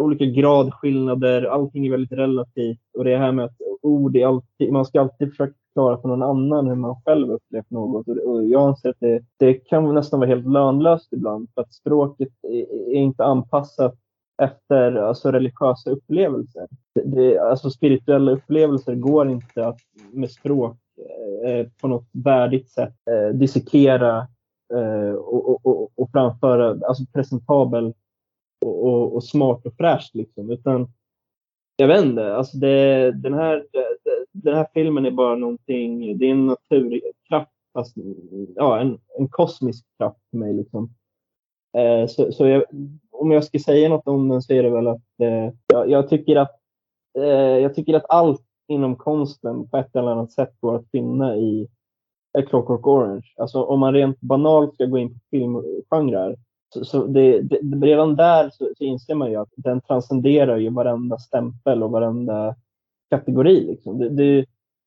olika gradskillnader, allting är väldigt relativt. Och det här med att ord är alltid, man ska alltid försöka förklara för någon annan hur man själv upplevt något. Och jag anser att det, det kan nästan vara helt lönlöst ibland för att språket är inte anpassat efter alltså, religiösa upplevelser. Det, det, alltså spirituella upplevelser går inte att med språk eh, på något värdigt sätt eh, dissekera eh, och, och, och, framföra alltså presentabel och, och, och smart och fräscht. Liksom. Utan jag vet inte, alltså det, den, här, den här filmen är bara någonting, det är en naturkraft, alltså, ja, en, en kosmisk kraft för mig. Liksom. Eh, så, så jag, om jag ska säga något om den så är det väl att eh, jag, jag, tycker att eh, jag tycker att allt inom konsten på ett eller annat sätt går att finna i A Clockwork Orange. Alltså om man rent banalt ska gå in på filmgenrer så, så det, det, redan där så, så, inser man ju att den transcenderar ju varenda stämpel och varenda kategori. Liksom. Du, du,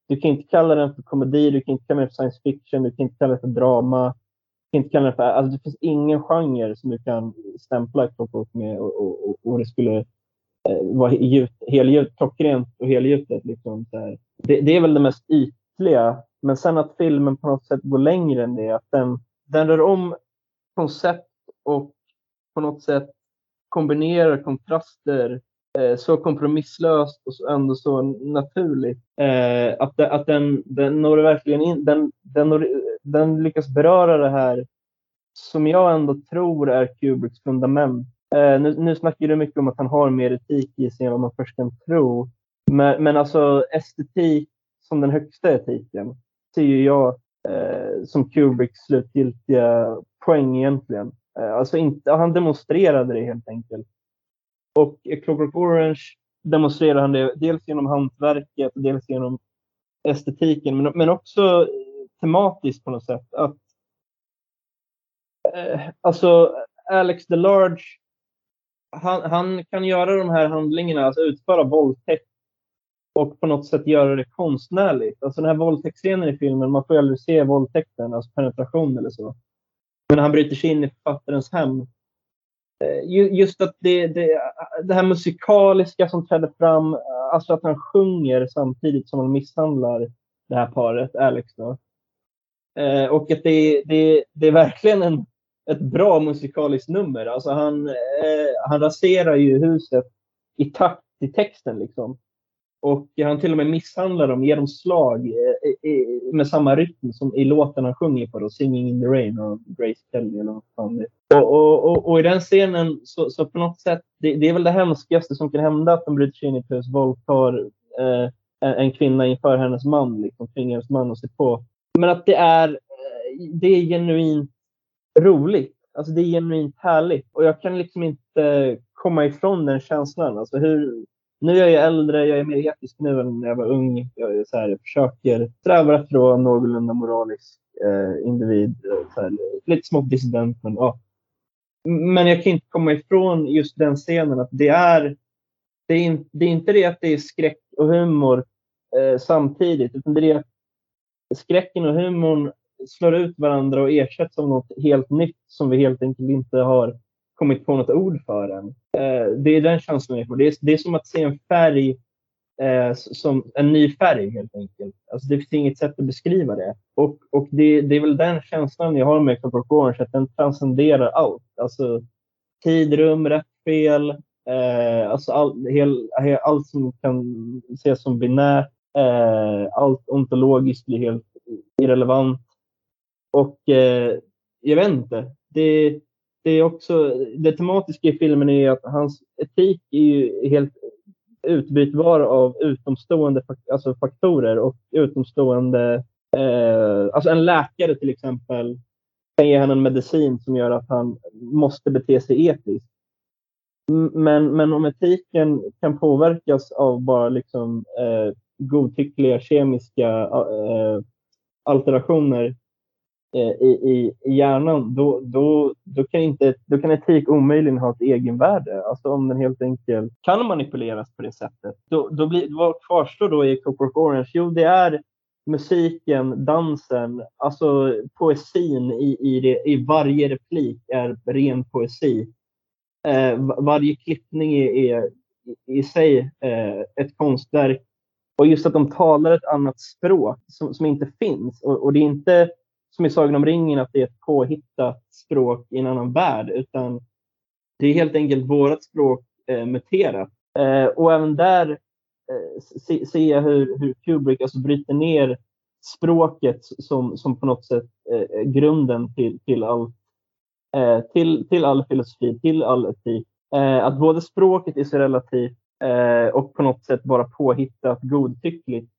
du kan inte kalla den för komedi, du kan inte kalla den för science fiction, du kan inte kalla den för drama. Du kan inte kalla den för, alltså det finns ingen genre som du kan stämpla Clockwork med och, och, och, och det skulle eh, vara helgjut, klockrent och helgjutet. Liksom, det, det, är väl det mest ytliga. Men sen att filmen på något sätt går längre än det. Att den, den rör om koncept och på något sätt kombinerar kontraster Eh, så kompromisslöst och ändå så naturligt. Eh, att, att den, den når verkligen in, den, den, når, den lyckas beröra det här som jag ändå tror är Kubricks fundament. Eh, nu, nu snackar du mycket om att han har mer etik i sig än vad man först kan tro. Men, men alltså estetik som den högsta etiken ser ju jag eh, som Kubricks slutgiltiga poäng egentligen. Eh, alltså inte, han demonstrerade det helt enkelt. Och i Clockwork Orange demonstrerar han det dels genom hantverket, dels genom estetiken, men, men också tematiskt på något sätt. Att, eh, alltså Alex DeLarge, han, han kan göra de här handlingarna, alltså utföra våldtäkt och på något sätt göra det konstnärligt. Alltså den här våldtäktsscenen i filmen, man får ju aldrig se våldtäkten, alltså penetration eller så. Men han bryter sig in i författarens hem. Eh, just att det, det, det här musikaliska som träder fram, alltså att han sjunger samtidigt som han misshandlar det här paret, Alex. Då. Eh, och att det, det, det är verkligen en, ett bra musikaliskt nummer. Alltså han, eh, han raserar ju huset i takt till texten. Liksom. Och han till och med misshandlar dem, ger dem slag eh, eh, eh, med samma rytm som i låten han sjunger på, då, Singing in the Rain av Grace Kelly. Eller vad fan det och, och, och, och, i den scenen, så, så på något sätt, det, det, är väl det hemskaste som kan hända att de bryter sig in i ett hus, våldtar eh, en kvinna inför hennes man, liksom, tvingar hennes man att se på. Men att det är, det är genuint roligt. Alltså det är genuint härligt. Och jag kan liksom inte komma ifrån den känslan. Alltså hur, nu är jag äldre, jag är mer etisk nu än när jag var ung. Jag, är så här, jag försöker sträva efter att vara en någorlunda moralisk eh, individ. Eh, så här, lite smått dissident, men ja. Men jag kan inte komma ifrån just den scenen att det är, det är, in, det är inte det att det är skräck och humor eh, samtidigt, utan det är att skräcken och humorn slår ut varandra och ersätts av något helt nytt som vi helt enkelt inte har kommit på något ord för den. Eh, det är den känslan jag får. Det är, det är som att se en färg eh, som en ny färg helt enkelt. Alltså, det finns inget sätt att beskriva det. Och, och det, det är väl den känslan jag har med Clockwork Orange, att den transcenderar allt. Alltså tid, rum, rätt, fel. Eh, alltså all, hel, allt som kan ses som binärt. Eh, allt ontologiskt blir helt irrelevant. Och eh, jag vet inte. Det, det är också, det tematiska i filmen är att hans etik är ju helt utbytbar av utomstående alltså faktorer och utomstående, eh, alltså en läkare till exempel kan ge henne en medicin som gör att han måste bete sig etiskt. Men, men om etiken kan påverkas av bara liksom, eh, godtyckliga kemiska eh, alterationer Eh, i, i, i hjärnan, då, då, då, kan inte, då kan etik omöjligen ha ett egenvärde. Alltså om den helt enkelt kan manipuleras på det sättet. Då, då blir, vad kvarstår då i Clockwork Orange? Jo, det är musiken, dansen, alltså poesin i, i, det, i varje replik är ren poesi. Eh, varje klippning är, är i sig eh, ett konstverk. Och just att de talar ett annat språk som, som inte finns. Och, och det är inte som i Sagan om ringen, att det är ett påhittat språk i en annan värld, utan det är helt enkelt vårt språk eh, muterat. Eh, och även där eh, ser se jag hur, hur Kubrick alltså bryter ner språket som, som på något sätt eh, grunden till, till, all, eh, till, till all filosofi, till all etik. Eh, att både språket är så relativt eh, och på något sätt bara påhittat godtyckligt.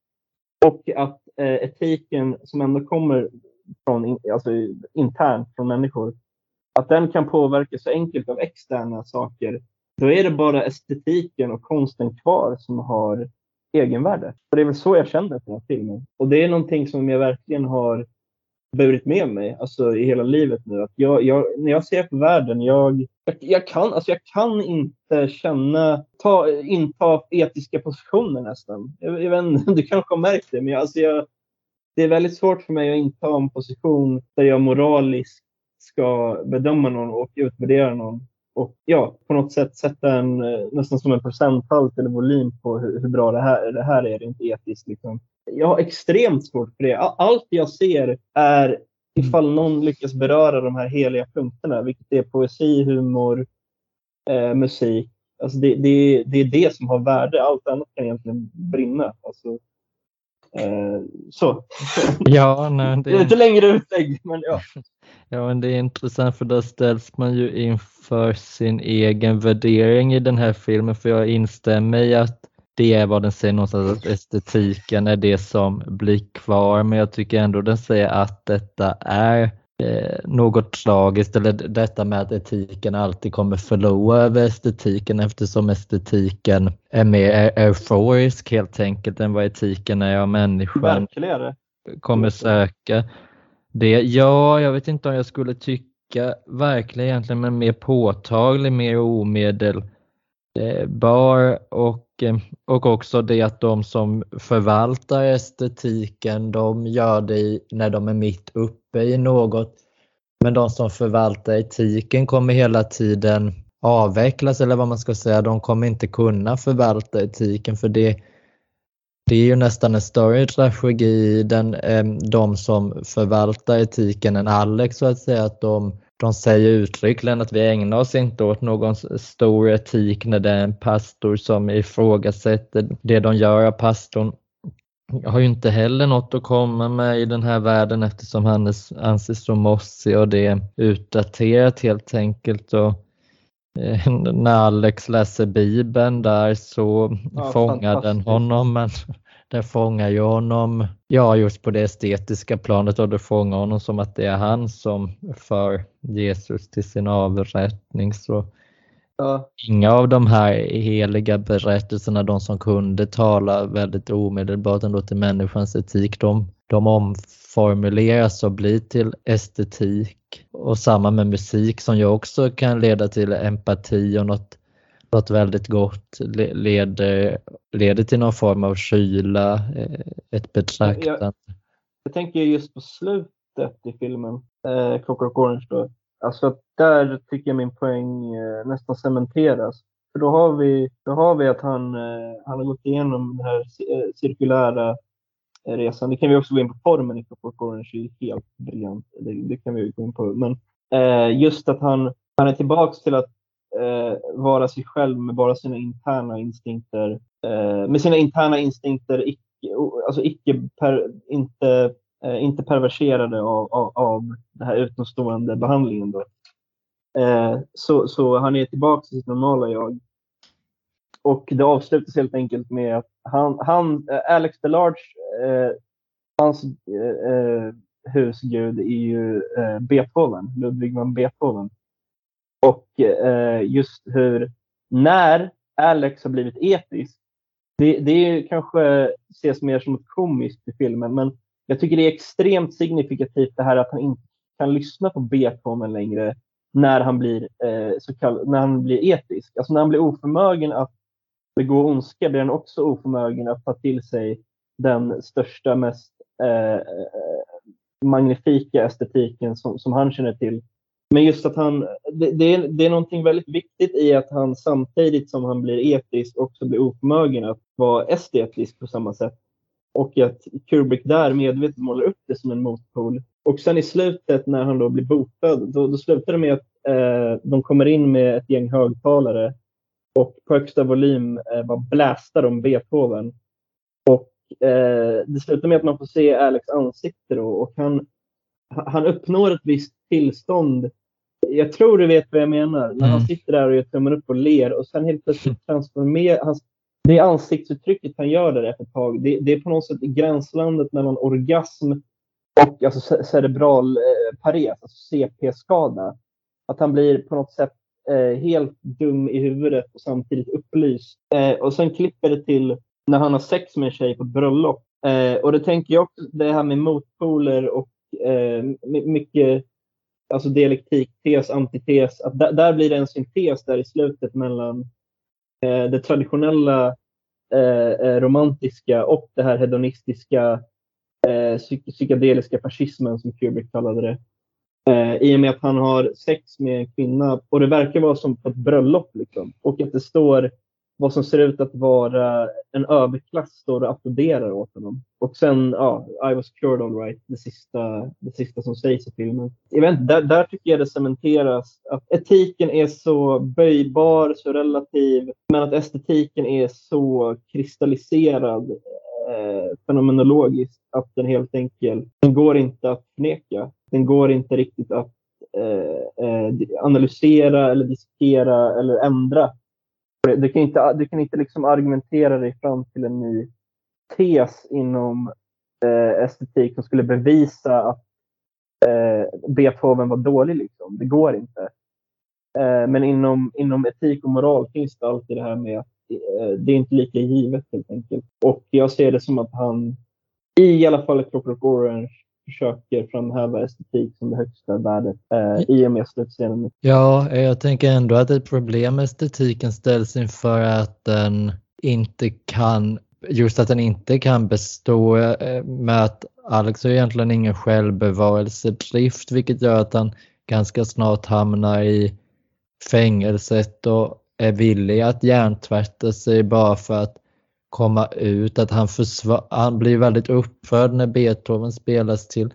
Och att eh, etiken som ändå kommer från, alltså internt från människor att den kan påverkas så enkelt av externa saker, då är det bara estetiken och konsten kvar som har egenvärde. Och det är väl så jag känner för den här filmen. Och det är någonting som jag verkligen har burit med mig alltså, i hela livet nu. Att jag, jag, när jag ser på världen, jag, jag, jag, kan, alltså, jag kan inte känna, ta, inta etiska positioner nästan. Jag, jag vet, du kanske har märkt det, men jag, alltså, jag, det är väldigt svårt för mig att inta en position där jag moraliskt ska bedöma någon och utvärdera någon. Och ja, på något sätt sätta en, eh, nästan som en procenthalt eller volym på hur, hur bra det här, det här är rent etiskt. Liksom jag har extremt svårt för det. Allt jag ser är ifall någon lyckas beröra de här heliga punkterna, vilket är poesi, humor, eh, musik. Alltså det, det, det är det som har värde. Allt annat kan egentligen brinna. Alltså, så. Ja, nej, det... är lite längre utlägg, men ja. Ja, men det är intressant för då ställs man ju inför sin egen värdering i den här filmen. För jag instämmer i att det är vad den säger någonstans, att estetiken är det som blir kvar. Men jag tycker ändå den säger att detta är eh, något tragiskt eller detta med att etiken alltid kommer förlora över estetiken eftersom estetiken är mer euforisk helt enkelt än vad etiken är av människan. Kommer söka det. Ja, jag vet inte om jag skulle tycka verkligen egentligen men mer påtaglig, mer omedelbar och Eh, och också det att de som förvaltar estetiken, de gör det när de är mitt uppe i något. Men de som förvaltar etiken kommer hela tiden avvecklas eller vad man ska säga. De kommer inte kunna förvalta etiken för det, det är ju nästan en större tragedi den, de som förvaltar etiken än Alex så att säga. Att de de säger uttryckligen att vi ägnar oss inte åt någon stor etik när det är en pastor som ifrågasätter det de gör. av Pastorn har ju inte heller något att komma med i den här världen eftersom han anses så mossig och det är utdaterat helt enkelt. Och, eh, när Alex läser Bibeln där så ja, fångar den honom men den fångar ju honom, ja just på det estetiska planet och det fångar honom som att det är han som för Jesus till sin avrättning. Så ja. Inga av de här heliga berättelserna, de som kunde tala väldigt omedelbart ändå till människans etik, de, de omformuleras och blir till estetik. Och samma med musik som ju också kan leda till empati och något något väldigt gott leder, leder till någon form av kyla, eh, ett betraktande. Jag, jag tänker just på slutet i filmen, eh, Clockwork Orange då. Alltså där tycker jag min poäng eh, nästan cementeras. För då har vi, då har vi att han, eh, han har gått igenom den här eh, cirkulära resan. Det kan vi också gå in på. Formen i Clockwork Orange är helt briljant. Det, det, kan vi gå in på. Men eh, just att han, han är tillbaks till att eh, vara sig själv med bara sina interna instinkter. Eh, med sina interna instinkter, icke, alltså icke per, inte, eh, inte perverserade av, av, av den här utomstående behandlingen. Då. Eh, så, så han är tillbaka till sitt normala jag. Och det avslutas helt enkelt med att han, han eh, Alex DeLarge, eh, hans eh, eh, husgud är ju Beethoven, Ludwig van Beethoven. Och eh, just hur, när Alex har blivit etisk, det, det är kanske ses mer som ett komiskt i filmen, men jag tycker det är extremt signifikativt det här att han inte kan lyssna på Beethoven längre när han blir, eh, så kall, när han blir etisk. Alltså när han blir oförmögen att begå ondska blir han också oförmögen att ta till sig den största, mest eh, eh magnifika estetiken som, som han känner till men just att han, det, det, är, det är någonting väldigt viktigt i att han samtidigt som han blir etisk också blir oförmögen att vara estetisk på samma sätt. Och att Kubrick där medvetet målar upp det som en motpol. Och sen i slutet när han då blir botad, då, då slutar det med att eh, de kommer in med ett gäng högtalare och på högsta volym eh, bara blästar om Beethoven. Och eh, det slutar med att man får se Alex ansikte då, och han, han uppnår ett visst tillstånd jag tror du vet vad jag menar. När mm. han sitter där och gör tummen upp och ler och sen helt plötsligt transformerar han. Det ansiktsuttrycket han gör där efter ett tag, det, det, är på något sätt gränslandet mellan orgasm och alltså cerebral eh, pares, alltså CP-skada. att han blir på något sätt eh, helt dum i huvudet och samtidigt upplyst. Eh, och sen klipper det till när han har sex med en tjej på ett bröllop. Eh, och det tänker jag också, det här med motpoler och eh, mycket alltså dialektik, tes, antites. Att där, där blir det en syntes där i slutet mellan Eh, det traditionella eh, eh, romantiska och det här hedonistiska eh, psykedeliska fascismen som Kubrick kallade det. Eh, I och med att han har sex med en kvinna och det verkar vara som på ett bröllop. Liksom. Och att det står vad som ser ut att vara en överklass står och applåderar åt honom. Och sen, ja, I was cured all right, det sista, det sista som sägs i filmen. Jag vet inte, där, där tycker jag det cementeras att etiken är så böjbar, så relativ, men att estetiken är så kristalliserad eh, fenomenologiskt att den helt enkelt, den går inte att förneka. Den går inte riktigt att eh, eh analysera eller diskutera eller ändra du kan inte, du kan inte liksom argumentera dig fram till en ny tes inom eh, estetik som skulle bevisa att eh, Beethoven var dålig. Liksom. Det går inte. Eh, men inom, inom etik och moral finns det alltid det här med att eh, det är inte lika givet helt enkelt. Och jag ser det som att han i alla fall i Clockwork Orange försöker framhäva estetik som det högsta värdet eh, i och med slutscenen. Ja, jag tänker ändå att ett problem med estetiken ställs inför att den inte kan just att den inte kan bestå eh, med att Alex har egentligen ingen självbevarelsedrift vilket gör att han ganska snart hamnar i fängelset och är villig att hjärntvätta sig bara för att komma ut, att han, han blir väldigt upprörd när Beethoven spelas till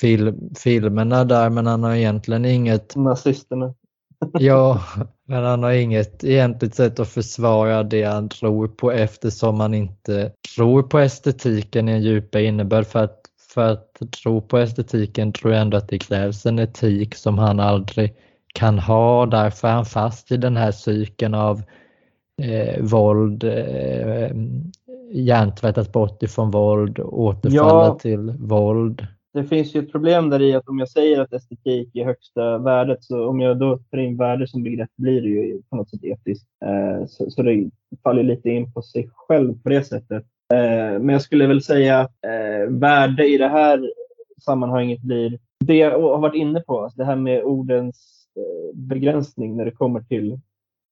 film, filmerna där men han har egentligen inget... Nazisterna. ja, men han har inget egentligt sätt att försvara det han tror på eftersom han inte tror på estetiken i en djupa innebörd. För att, för att tro på estetiken tror jag ändå att det krävs en etik som han aldrig kan ha. Därför är han fast i den här cykeln av eh, våld, eh, hjärntvättat bort ifrån våld, återfalla ja, till våld. Det finns ju ett problem där i att om jag säger att estetik är högsta värdet, så om jag då tar in värde som begrepp blir det ju på något sätt etiskt. Eh, så, så, det faller lite in på sig själv på det sättet. Eh, men jag skulle väl säga att eh, värde i det här sammanhanget blir det jag har varit inne på, alltså det här med ordens eh, begränsning när det kommer till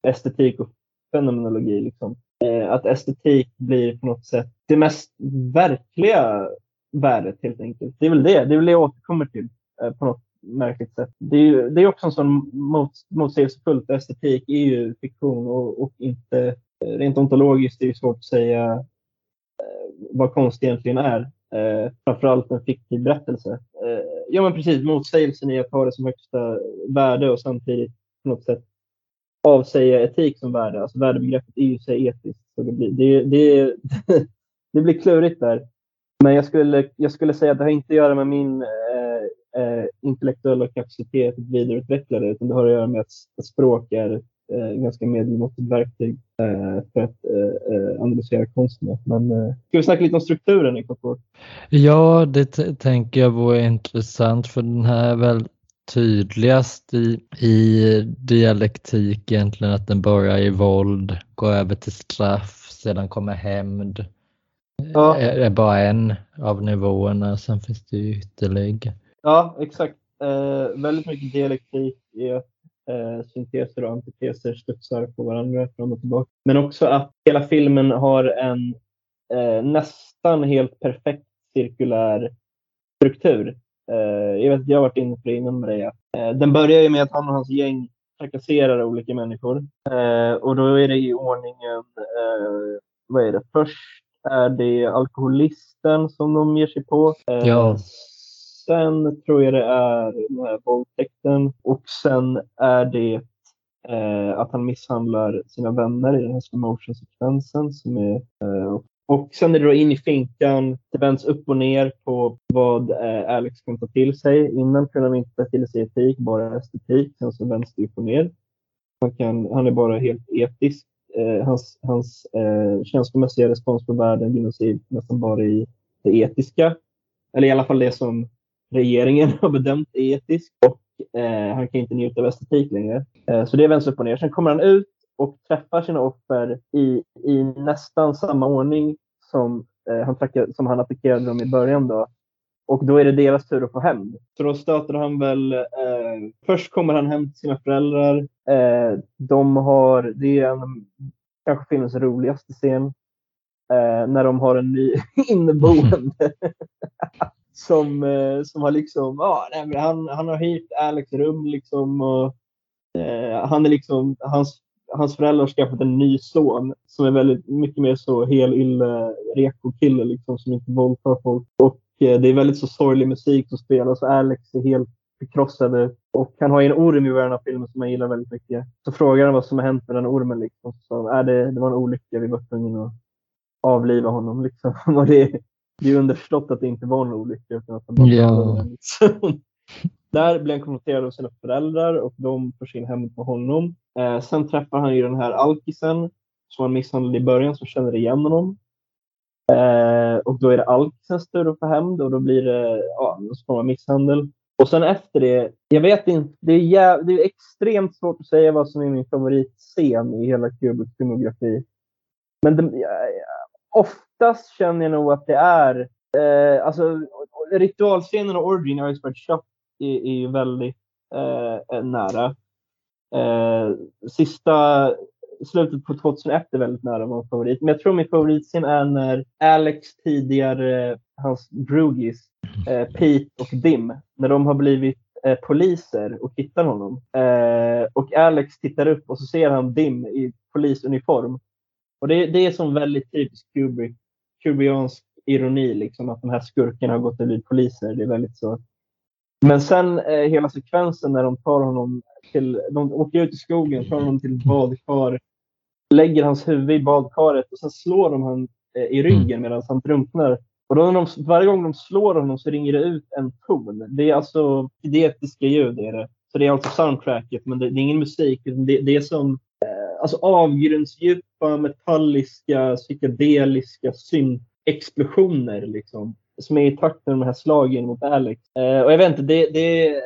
estetik och fenomenologi. Liksom. Eh, att estetik blir på något sätt det mest verkliga värdet helt enkelt. Det är väl det, det är väl det jag återkommer till eh, på något märkligt sätt. Det är, ju, det är också en sån mot, motsägelsefullt. Estetik är ju fiktion och, och inte eh, rent ontologiskt är det svårt att säga eh, vad konst egentligen är. Eh, framförallt en fiktiv berättelse. Eh, ja men precis, motsägelsen i att ha det som högsta värde och samtidigt på något sätt avsäga etik som värde. Alltså värdebegreppet är ju sig etiskt. Så det, blir, det, det, det blir klurigt där. Men jag skulle, jag skulle säga att det har inte att göra med min eh, eh, intellektuella kapacitet att vidareutveckla det, utan det har att göra med att, språk är eh, ett eh, ganska medelmåttigt verktyg eh, för att eh, eh analysera konsten. Men eh, ska vi snacka lite om strukturen i Clockwork? Ja, det tänker jag vore intressant för den här är väl tydligast i, i dialektik egentligen att den börjar i våld, går över till straff, sedan kommer hämnd. Ja. Är, är bara en av nivåerna, sen finns det ju ytterligare. Ja, exakt. Eh, väldigt mycket dialektik i att eh, synteser och antiteser studsar på varandra fram och tillbaka. Men också att hela filmen har en eh, nästan helt perfekt cirkulär struktur. Eh, jag vet att jag har varit inne på det innan dig. Eh, den börjar ju med att han och hans gäng trakasserar olika människor. Eh, och då är det i ordningen, vad är det, först är det alkoholisten som de ger sig på. Ja. Sen tror jag det är den här våldtäkten och sen är det att han misshandlar sina vänner i den här slow motion sekvensen som är och sen är det då in i finkan. Det vänds upp och ner på vad eh, Alex kan ta till sig. Innan kunde han inte ta till sig etik, bara estetik. Sen så vänds det upp och ner. Han, kan, han är bara helt etisk. Eh, hans hans eh, känslomässiga respons på världen grundar sig nästan bara i det etiska. Eller i alla fall det som regeringen har bedömt är etiskt. Och eh, han kan inte njuta av estetik längre. Eh, så det vänds upp och ner. Sen kommer han ut och träffar sina offer i, i nästan samma ordning som, eh, han, som han attackerade dem i början. Då. Och då är det deras tur att få hämnd. Så då stöter han väl... Eh, först kommer han hem till sina föräldrar. Eh, de har... Det är en, kanske filmens roligaste scen. Eh, när de har en ny inneboende. som, eh, som har liksom... Ah, nej, han, han har hyrt Alex rum liksom. Och, eh, han är liksom... Hans, hans föräldrar har skaffat en ny son som är väldigt mycket mer så hel ille reko kille liksom som inte våldtar folk. Och Eh, det är väldigt så sorglig musik som spelas och Alex är helt förkrossad. Och han har en orm i början av filmen som jag gillar väldigt mycket. Så frågar han vad som har hänt med den ormen. Liksom. Så, är det, det var en olycka, vi var tvungna att avliva honom. Liksom. Och det, det är underförstått att det inte var en olycka. Utan att han bara ja. Där blir han konfronterad av sina föräldrar och de får sin hämnd på honom. Eh, sen träffar han ju den här alkisen som han misshandlade i början som känner igen honom. Eh, och då är det Alkisens tur att få hämnd och då blir det ja, någon form av misshandel. Och sen efter det, jag vet inte, det är, jäv, det är extremt svårt att säga vad som är min favoritscen i hela Kubiks filmografi. Men det, oftast känner jag nog att det är, eh, alltså ritualscenen och Origin av Expert Shop är, är ju väldigt eh, eh nära. Eh, sista slutet på 2001 är väldigt nära vår favorit. Men jag tror min favoritscen är när Alex tidigare, hans brugis, eh, Pete och Dim, när de har blivit eh, poliser och hittar honom. Eh, och Alex tittar upp och så ser han Dim i polisuniform. Och det, det är som väldigt typisk Kubrick, Kubriansk ironi, liksom, att de här skurkarna har gått och blivit poliser. Det är väldigt så. Men sen eh, hela sekvensen när de tar honom till, de åker ut i skogen, tar honom till badkar, lägger hans huvud i badkaret och sen slår de honom eh, i ryggen mm. medan han drunknar. Och då när de, varje gång de slår honom så ringer det ut en ton. Det är alltså idetiska ljud. Är det. Så det är alltså soundtracket, men det, det är ingen musik. Det, det är som eh, alltså avgrundsdjupa, metalliska, psykedeliska syntexplosioner liksom, som är i takt med de här slagen mot Alex. Eh, och jag vet inte, det, det,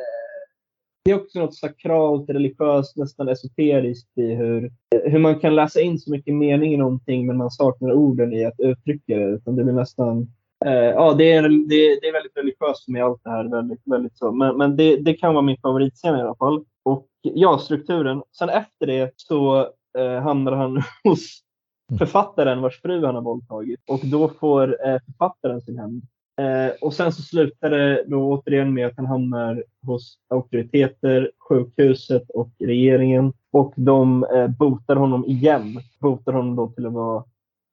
det är också något sakralt, religiöst, nästan esoteriskt i hur, hur man kan läsa in så mycket mening i någonting men man saknar orden i att uttrycka det. Utan det blir nästan eh, ja, det är, det, det, är väldigt religiöst för mig allt det här. Väldigt, väldigt så. Men, men det, det kan vara min favoritscen i alla fall. Och ja, strukturen. Sen efter det så eh, hamnar han hos mm. författaren vars fru han har våldtagit. Och då får eh, författaren sin hämnd. Eh, och sen så slutar det då återigen med att han hamnar hos auktoriteter, sjukhuset och regeringen. Och de eh, botar honom igen. Botar honom då till att vara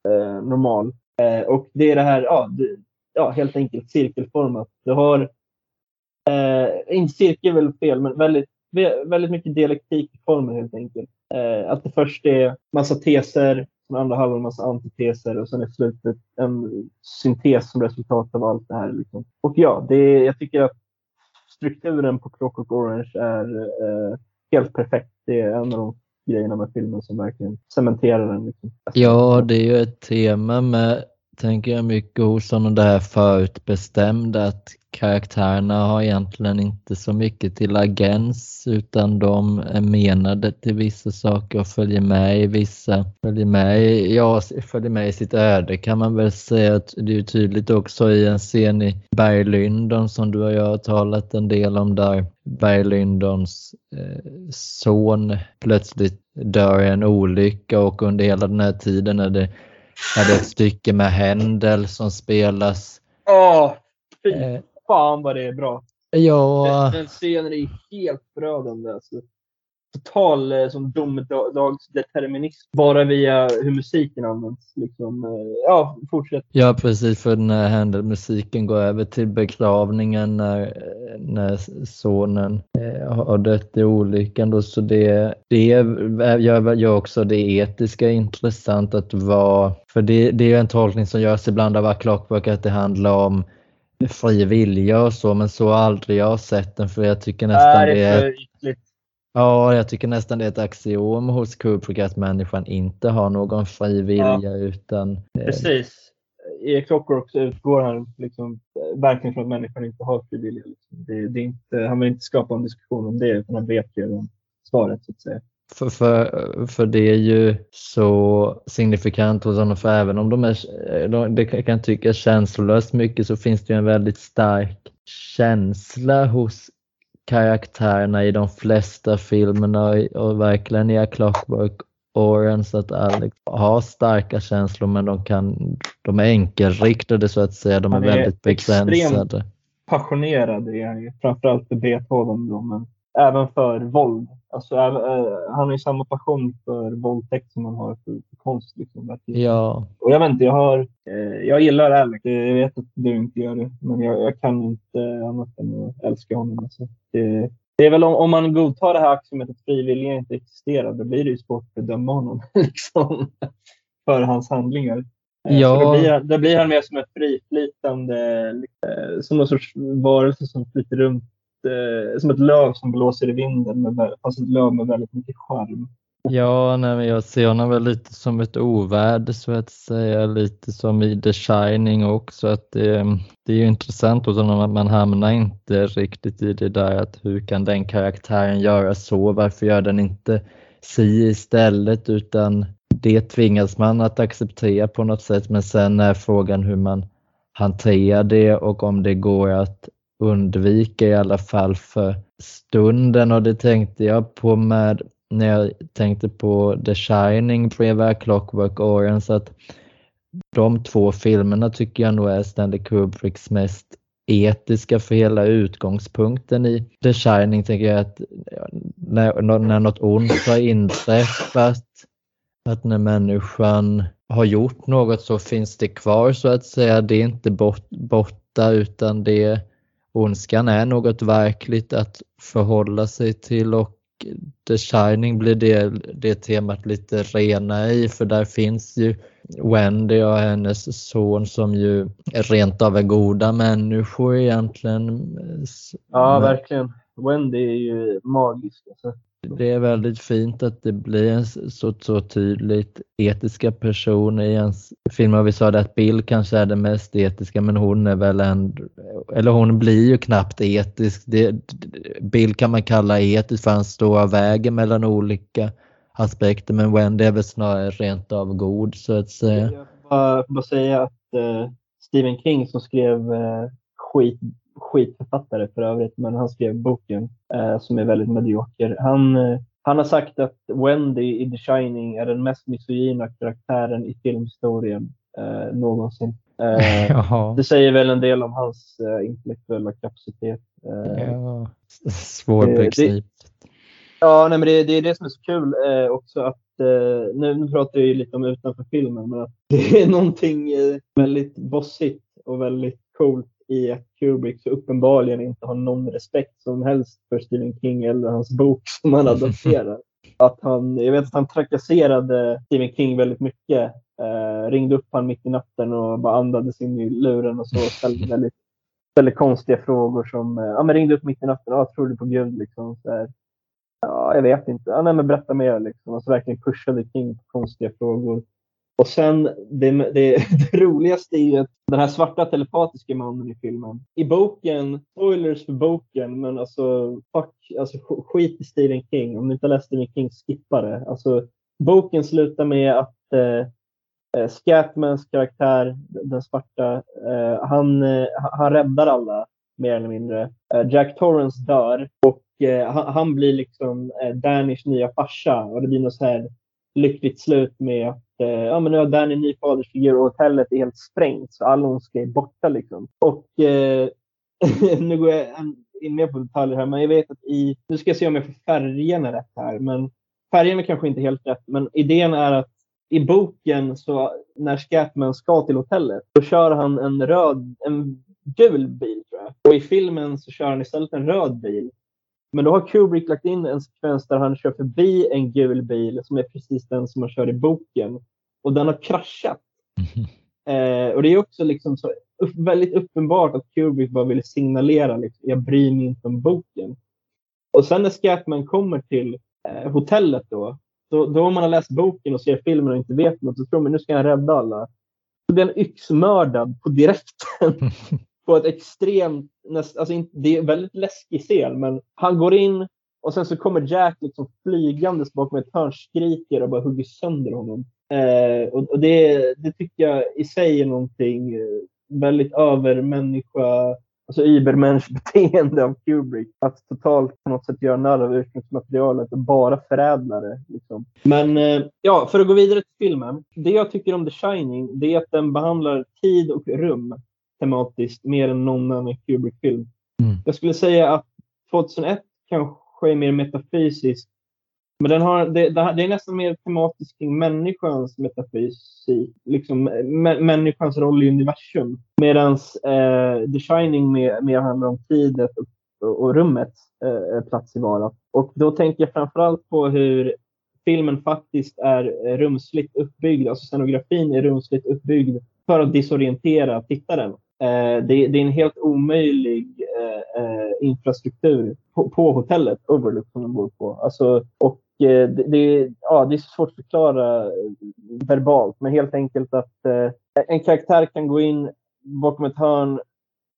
eh, normal. Eh, och det är det här, ja, det, ja helt enkelt cirkelformat. Du har, eh, inte cirkel är väl fel, men väldigt, väldigt mycket dialektik i formen helt enkelt. Eh, att det först är massa teser, den andra halvan en massa antiteser och sen i slutet en syntes som resultat av allt det här. Liksom. Och ja, det, jag tycker att strukturen på Clockwork Orange är eh, helt perfekt. Det är en av de grejerna med filmen som verkligen cementerar den. Liksom. Ja, det är ju ett tema med, tänker jag, mycket hos honom det här förutbestämda att karaktärerna har egentligen inte så mycket till agens utan de är menade till vissa saker och följer med i vissa. Följer med i, ja, följer med i sitt öde kan man väl säga. att Det är tydligt också i en scen i Berglyndon som du och jag har talat en del om där Berglyndons eh, son plötsligt dör i en olycka och under hela den här tiden är det, är det ett stycke med Händel som spelas. Åh, oh, fan vad det är bra. Ja. Den, den scenen är helt förödande. Alltså. Total eh, som domedagsdeterminism. Bara via hur musiken används. Liksom, eh, ja, fortsätt. Ja, precis. För när händer musiken går över till begravningen när, när sonen eh, har dött i olyckan. Då, så det, det gör, gör också det etiska intressant att vara... För det, det är en tolkning som görs ibland av Clockwork att det handlar om fri vilja och så, men så har aldrig jag sett den för jag tycker nästan det är... Det ja, jag tycker nästan det är ett axiom hos Kubrick att människan inte har någon fri vilja ja. utan... Precis. i Clockwork utgår han liksom, verkligen från att människan inte har fri vilja. Liksom. Det, det är inte, han vill inte skapa en diskussion om det, utan han vet redan svaret så att säga. För, för, för det är ju så signifikant hos honom, för även om de är, de, det kan tyckas känslolöst mycket så finns det ju en väldigt stark känsla hos karaktärerna i de flesta filmerna och verkligen i A Clockwork Orange att Alex har starka känslor men de, kan, de är enkelriktade så att säga. De är, är väldigt begränsade. passionerad är han ju, framförallt för Beethoven då, men även för våld. Alltså, han har ju samma passion för våldtäkt som han har för, för konst. Liksom, ja. Och jag vet inte, jag, har, eh, jag gillar Alex. Jag vet att du inte gör det, men jag, jag kan inte annat än att älska honom. Alltså. Det, det är väl om, om man godtar det här axiomet att frivilliga inte existerar, då blir det ju svårt att döma honom liksom, för hans handlingar. Eh, ja. Så då, blir, då blir han mer som ett friflytande, eh, som någon sorts varelse som flyter runt eh, som ett löv som blåser i vinden, med, fast ett löv med väldigt mycket charm. Ja, nej, men jag ser honom väl lite som ett ovärde så att säga, lite som i The Shining också. Att det, det är ju intressant hos honom att man hamnar inte riktigt i det där att hur kan den karaktären göra så? Varför gör den inte si istället? Utan det tvingas man att acceptera på något sätt. Men sen är frågan hur man hanterar det och om det går att undvika i alla fall för stunden och det tänkte jag på med när jag tänkte på The Shining bredvid Clockwork Orange att de två filmerna tycker jag nog är Stanley Kubricks mest etiska för hela utgångspunkten i The Shining tänker jag att när, när något ont har inträffat, att när människan har gjort något så finns det kvar så att säga. Det är inte bort, borta utan det ondskan är något verkligt att förhålla sig till och The Shining blir det, det temat lite rena i för där finns ju Wendy och hennes son som ju rent av är goda människor egentligen. Ja, verkligen. Wendy är ju magisk. Alltså det är väldigt fint att det blir en så, så tydligt etiska personer i ens filmer. Vi sa det att Bill kanske är den mest etiska men hon är väl en, eller hon blir ju knappt etisk. Det, Bill kan man kalla etisk för han står av vägen mellan olika aspekter men Wendy är väl snarare rent av god så att säga. Jag får bara, bara säga att eh, Stephen King som skrev eh, skit skitförfattare för övrigt, men han skrev boken eh, som är väldigt medioker. Han, eh, han har sagt att Wendy i The Shining är den mest misogyna karaktären i filmhistorien eh, någonsin. Eh, det säger väl en del om hans eh, intellektuella kapacitet. Eh, ja, svårbegript. Ja, nej, men det, det, är det som är så kul eh, också att eh, nu, nu pratar jag ju lite om utanför filmen, men att det är någonting eh, väldigt bossigt och väldigt coolt i att Kubrick så uppenbarligen inte har någon respekt som helst för Stephen King eller hans bok som han adopterar. att han, jag vet att han trakasserade Stephen King väldigt mycket. Eh, ringde upp honom mitt i natten och bara andades in i luren och så ställde väldigt, ställde konstiga frågor som, eh, ja men ringde upp mitt i natten, ja tror du på Gud liksom? Så här, ja, jag vet inte, ja, nej, men berätta mer liksom. Alltså verkligen pushade King på konstiga frågor. Och sen det, det, det, roligaste är ju att den här svarta telepatiska mannen i filmen. I boken, spoilers för boken, men alltså, fuck, alltså skit i Stephen King. Om du inte har läst Stephen King, skippa det. Alltså, boken slutar med att eh, eh Scatmans karaktär, den svarta, eh, han, eh, han räddar alla mer eller mindre. Eh, Jack Torrance dör och eh, han, han, blir liksom eh, Dannys nya farsa och det blir något så här lyckligt slut med att eh, ja, men nu har Danny en ny fadersfigur och hotellet är helt sprängt så all ondska är borta. Liksom. Och eh, nu går jag in mer på detaljer här, men jag vet att i, nu ska jag se om jag får färgerna rätt här, men färgerna kanske inte helt rätt, men idén är att i boken så när Scatman ska till hotellet, då kör han en röd, en gul bil tror jag. Och i filmen så kör han istället en röd bil. Men då har Kubrick lagt in en sekvens där han kör förbi en gul bil som är precis den som han kör i boken. Och den har kraschat. Eh, och det är också liksom så upp, väldigt uppenbart att Kubrick bara ville signalera liksom, jag bryr mig inte om boken. Och sen när Scatman kommer till eh, hotellet då, då, då om man har läst boken och ser filmen och inte vet något så tror man nu ska han rädda alla. så blir han yxmördad på direkten. på ett extremt, näst, alltså det är en väldigt läskig scen, men han går in och sen så kommer Jack liksom flygandes bakom ett hörn, skriker och bara hugger sönder honom. Eh, och, och det, det, tycker jag i sig är någonting eh, väldigt övermänniska, alltså übermensch beteende av Kubrick. Att totalt på något sätt göra narr av ursprungsmaterialet och bara förädla det. Liksom. Men eh, ja, för att gå vidare till filmen. Det jag tycker om The Shining, det är att den behandlar tid och rum tematiskt mer än någon annan Kubrick-film. Mm. Jag skulle säga att 2001 kanske är mer metafysiskt men den har, det, det är nästan mer tematiskt kring människans metafysik, liksom människans roll i universum. Medan eh, The Shining mer, mer handlar om tiden och, och rummets eh, plats i vara. Och då tänker jag framförallt på hur filmen faktiskt är rumsligt uppbyggd, alltså scenografin är rumsligt uppbyggd för att disorientera tittaren. Eh, det, det, är en helt omöjlig eh, eh, infrastruktur på, på, hotellet Overlook som de bor på. Alltså, och Eh, det, det, ja, det är svårt att förklara eh, verbalt, men helt enkelt att eh, en karaktär kan gå in bakom ett hörn.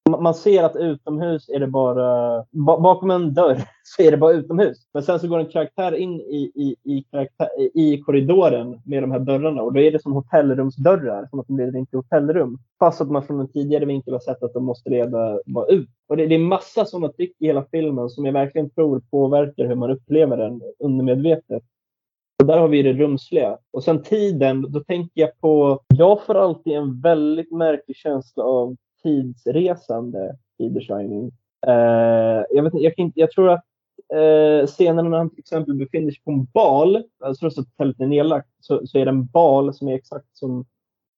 Man ser att utomhus är det bara, bakom en dörr så är det bara utomhus. Men sen så går en karaktär in i, i, i, karaktär, i korridoren med de här dörrarna och då är det som hotellrumsdörrar, som att de leder in till hotellrum. Fast att man från en tidigare vinkel har sett att de måste leda bara ut. Och det, det är massa sådana tryck i hela filmen som jag verkligen tror påverkar hur man upplever den undermedvetet. Och där har vi det rumsliga. Och sen tiden, då tänker jag på... Jag får alltid en väldigt märklig känsla av tidsresande i The Shining. Uh, jag, vet, jag, kan, jag tror att uh, scenen när han till exempel befinner sig på en bal, alltså trots att hotellet är nedlagt, så, så är det en bal som är exakt som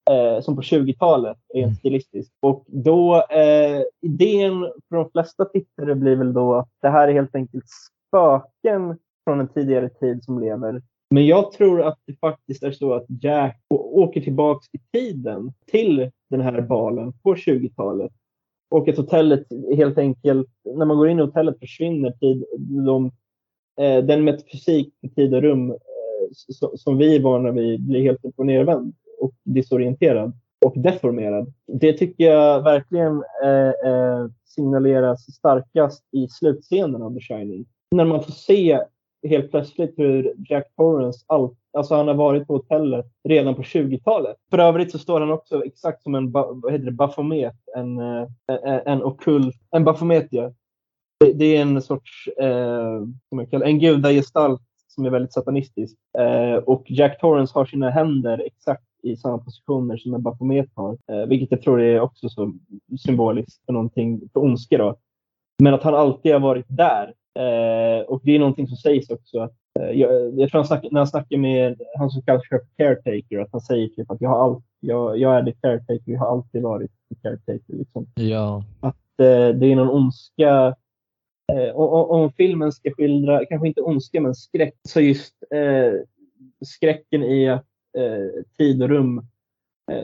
eh, som på 20-talet, rent mm. stilistiskt. Och då, eh, idén för de flesta tittare blir väl då att det här är helt enkelt spöken från en tidigare tid som lever. Men jag tror att det faktiskt är så att Jack åker tillbaks i tiden till den här balen på 20-talet. Och att hotellet helt enkelt, när man går in i hotellet försvinner tid, de, eh, den metafysik i tid och rum eh, som vi är vana vid blir helt upp och nervänd och disorienterad och deformerad. Det tycker jag verkligen eh, eh, signaleras starkast i slutscenen av The Shining. När man får se helt plötsligt hur Jack Torrance, all, alltså han har varit på hotellet redan på 20-talet. För övrigt så står han också exakt som en vad heter det, bafomet, en, en, en okult, en bafomet ja. Det, det är en sorts, eh, som jag kallar, en gudagestalt som är väldigt satanistisk. Eh, och Jack Torrance har sina händer exakt i samma positioner som en Baphomet har. Eh, vilket jag tror är också så symboliskt för någonting, för ondska då. Men att han alltid har varit där. Eh, och det är någonting som sägs också. Att, eh, jag, jag, tror han snackar, när han snackar med han som kallas för caretaker, att han säger typ att jag, har all, jag, jag är the caretaker, jag har alltid varit the caretaker. Liksom. Ja. Att eh, det är någon ondska Eh, om filmen ska skildra, kanske inte ondska, men skräck, så just eh, skräcken i att eh, tid och rum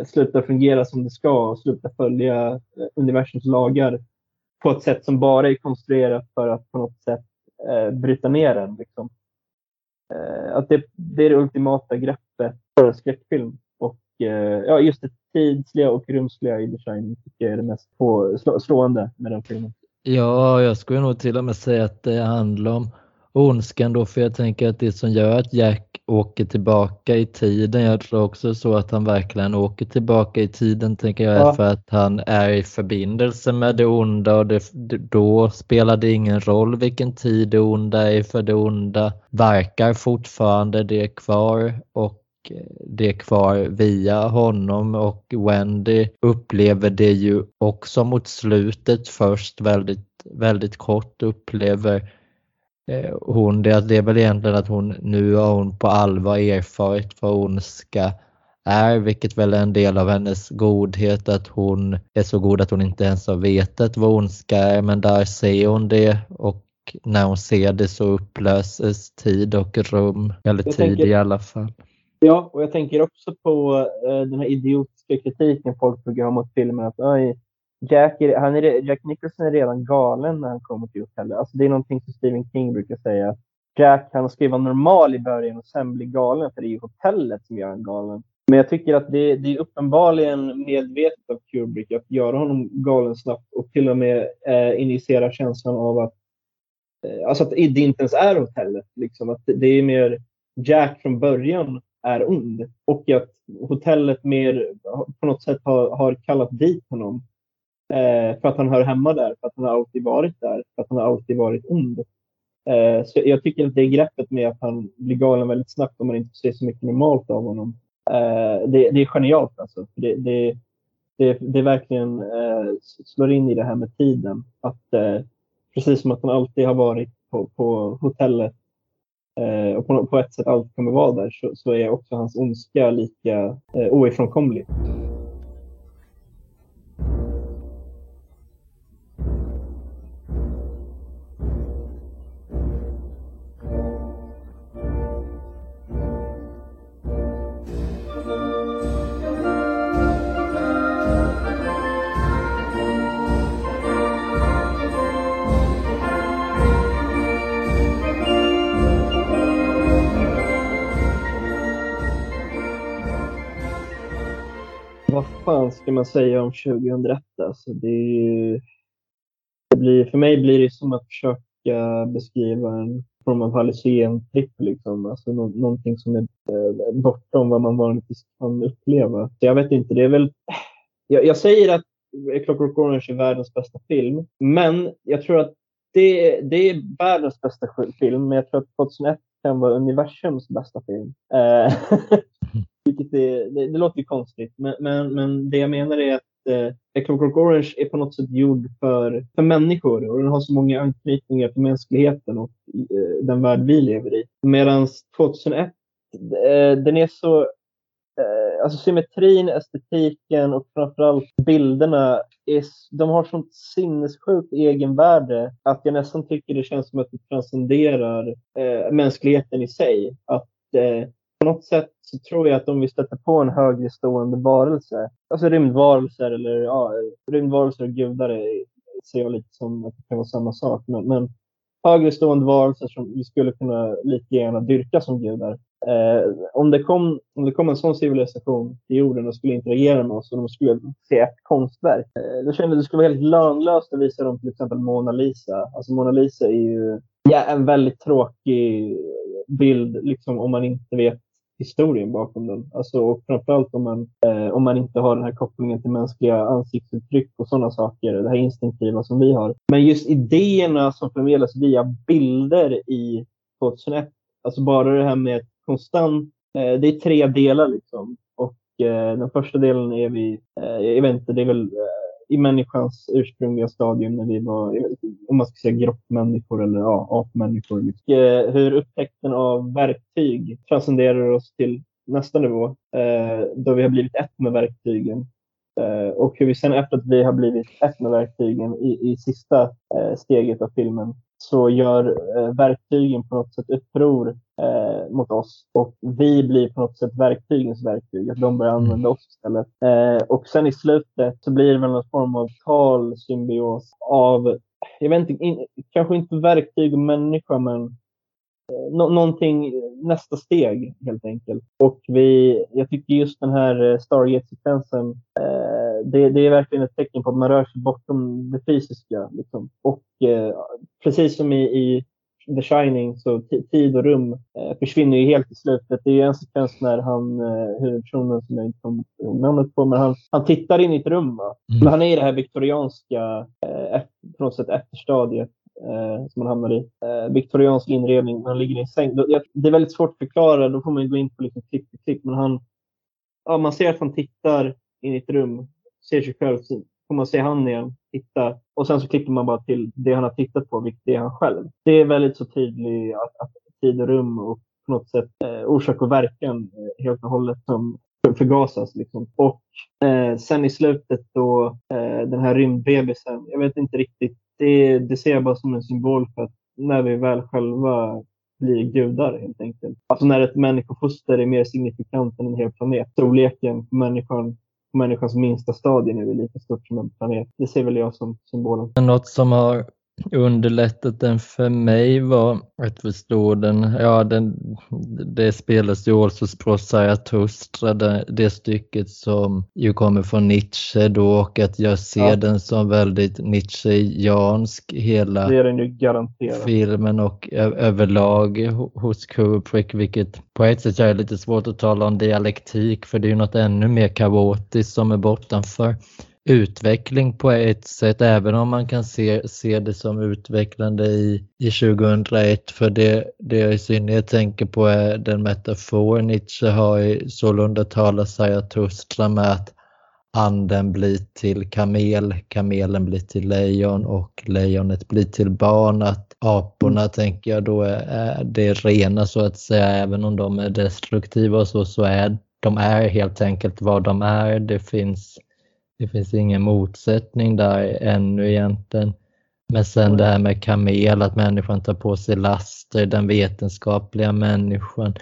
slutar fungera som det ska och slutar följa universums lagar på ett sätt som bara är konstruerat för att på något sätt eh, bryta ner den. Liksom. Eh, att det, det, är det ultimata greppet för en skräckfilm. Och eh, ja, just det tidsliga och rumsliga i design tycker jag är det mest på, slå, slående med den filmen. Ja, jag skulle nog till och med säga att det handlar om ondskan då, för jag tänker att det som gör att Jack åker tillbaka i tiden, jag tror också så att han verkligen åker tillbaka i tiden, tänker jag, ja. är för att han är i förbindelse med det onda och det, då spelar det ingen roll vilken tid det onda är, för det onda verkar fortfarande, det är kvar och det är kvar via honom och Wendy upplever det ju också mot slutet först väldigt, väldigt kort upplever eh, hon det. Det är väl egentligen att hon nu har hon på allvar erfarit vad ondska är, vilket väl är en del av hennes godhet, att hon är så god att hon inte ens har vetat vad ondska är, men där ser hon det och när hon ser det så upplöses tid och rum, eller tid tänker, i alla fall. Ja, och jag tänker också på uh, den här idiotiska kritiken folk brukar ha mot filmen. Att, Oj, Jack, är, han är, Jack Nicholson är redan galen när han kommer till hotellet. Alltså, det är någonting som Stephen King brukar säga. Jack han vara normal i början och sen bli galen, för det är ju hotellet som gör honom galen. Men jag tycker att det, det är uppenbarligen medvetet av Kubrick att göra honom galen snabbt och till och med eh, injicera känslan av att, eh, alltså att det inte ens är hotellet. Liksom. Att det är mer Jack från början är ond och att hotellet mer på något sätt har, har kallat dit honom eh, för att han hör hemma där, för att han har alltid varit där, för att han har alltid varit ond. Eh, så jag tycker att det greppet med att han blir galen väldigt snabbt om man inte ser så mycket normalt av honom. Eh, det, det, är genialt alltså. Det, det, det, det verkligen eh, slår in i det här med tiden. Att, eh, precis som att han alltid har varit på, på hotellet eh, och på, på, ett sätt alltid kommer vara där så, så är också hans ondska lika eh, oifrånkomlig. Fan ska man säga om 2001? Alltså det, är, det blir, för mig blir det som att försöka beskriva en form av hallucintripp. Liksom. Alltså no någonting som är eh, bortom vad man vanligtvis kan uppleva. Så jag vet inte, det är väl... Jag, jag säger att Clockwork Orange är världens bästa film, men jag tror att det, det är världens bästa film, men jag tror att 2001 kan vara universums bästa film. Eh, Vilket är, det, det låter ju konstigt, men, men, men det jag menar är att eh, Clockwork Orange är på något sätt gjord för, för människor och den har så många anknytningar till mänskligheten och eh, den värld vi lever i. Medan 2001, eh, den är så alltså symmetrin, estetiken och framförallt bilderna, är, de har sånt sinnessjukt egenvärde att jag nästan tycker det känns som att det transcenderar eh, mänskligheten i sig. Att eh, på något sätt så tror jag att om vi stöter på en högre stående varelse, alltså rymdvarelser eller ja, rymdvarelser och gudar ser jag lite som att det kan vara samma sak. Men, men högre stående varelser som vi skulle kunna lika gärna dyrka som gudar. Eh, om, det kom, om det kom en sån civilisation till jorden och skulle interagera med oss och de skulle se ett konstverk, eh, då kände jag att det skulle vara helt lönlöst att visa dem till exempel Mona Lisa. Alltså Mona Lisa är ju ja, en väldigt tråkig bild liksom, om man inte vet historien bakom den. Alltså, och framförallt om man, eh, om man inte har den här kopplingen till mänskliga ansiktsuttryck och sådana saker, det här instinktiva som vi har. Men just idéerna som förmedlas via bilder i 2001, alltså bara det här med konstant, eh, det är tre delar liksom. Och eh, den första delen är vi, eh, jag vet inte, det är väl eh, i människans ursprungliga stadium när vi var, om man ska säga grottmänniskor eller ja, apmänniskor. Eh, hur upptäckten av verktyg transcenderar oss till nästa nivå, eh, då vi har blivit ett med verktygen. Eh, och hur vi sen efter att vi har blivit ett med verktygen i, i sista eh, steget av filmen så gör eh, verktygen på något sätt uppror eh, mot oss och vi blir på något sätt verktygens verktyg, att de börjar mm. använda oss istället. Eh, och sen i slutet så blir det väl någon form av talsymbios av, jag vet inte, in, kanske inte verktyg och människa, men eh, no någonting, nästa steg helt enkelt. Och vi, jag tycker just den här eh, Stargate-sekvensen, eh, det, det, är verkligen ett tecken på att man rör sig bortom det fysiska. Liksom. Och eh, precis som i, i The Shining så tid och rum eh, försvinner ju helt i slutet. Det är en sekvens när han, eh, huvudpersonen som jag inte kommer namnet på, men han, han tittar in i ett rum. Mm. Men han är i det här viktorianska, eh, på något sätt efterstadiet eh, som han hamnar i. Eh, viktoriansk inredning, han ligger i en säng. Det är väldigt svårt att förklara, då får man gå in på liksom klipp för klipp. Men han, ja, man ser att han tittar in i ett rum, ser sig själv, så får man se han igen, titta och sen så klipper man bara till det han har tittat på, vilket är han själv. Det är väldigt så tydligt att, att tid och rum och på något sätt eh, orsak och verkan eh, helt och hållet som förgasas. Liksom. Och eh, sen i slutet då eh, den här rymdbebisen, jag vet inte riktigt, det, det ser jag bara som en symbol för att när vi väl själva blir gudar helt enkelt. Alltså när ett människofoster är mer signifikant än en hel planet. Storleken på människan människans minsta stadie nu är lika stort som en planet. Det ser väl jag som symbolen. Något som har underlättat den för mig var att förstå den. Ja, den, det spelas ju också Zarathustra, det, det stycket som ju kommer från Nietzsche då och att jag ser ja. den som väldigt Nietzscheansk hela filmen och överlag hos Kubrick, vilket på ett sätt är lite svårt att tala om dialektik för det är ju något ännu mer kaotiskt som är bortanför utveckling på ett sätt, även om man kan se, se det som utvecklande i, i 2001. För det, det jag i synnerhet tänker på är den metafor Nietzsche har i Sålunda talar Zarathustra med att anden blir till kamel, kamelen blir till lejon och lejonet blir till barn. Att aporna mm. tänker jag då är, är det rena så att säga, även om de är destruktiva och så, så är de är helt enkelt vad de är. Det finns det finns ingen motsättning där ännu egentligen. Men sen det här med kamel, att människan tar på sig laster, den vetenskapliga människan.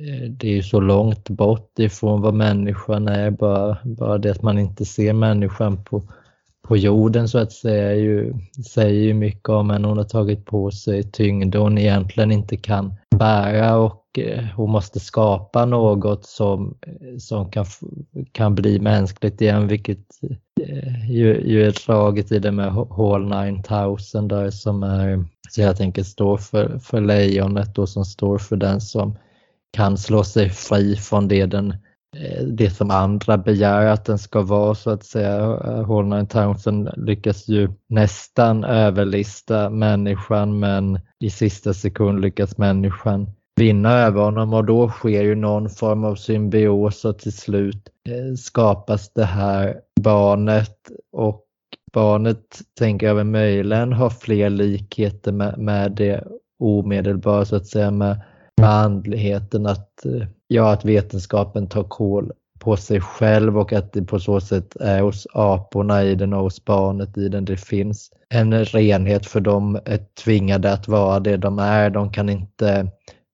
Eh, det är ju så långt bort ifrån vad människan är, bara, bara det att man inte ser människan på, på jorden så att säga ju, säger ju mycket om henne. Hon har tagit på sig tyngder hon egentligen inte kan bära och eh, hon måste skapa något som, eh, som kan, kan bli mänskligt igen, vilket eh, ju, ju är draget i det med Hall 9000 där som är, så jag tänker står för, för lejonet och som står för den som kan slå sig fri från det den Eh, Eh, det som andra begär att den ska vara så att säga. Eh, Holland Townsend lyckas ju nästan överlista människan men i sista sekund lyckas människan vinna över honom och då sker ju någon form av symbios och till slut eh, skapas det här barnet och barnet tänker jag väl möjligen har fler likheter med, med det omedelbara så att säga med med andligheten att, eh, ja, att vetenskapen tar koll på sig själv och att det på så sätt är hos aporna i den och hos barnet i den. Det finns en renhet för de är tvingade att vara det de är. De kan inte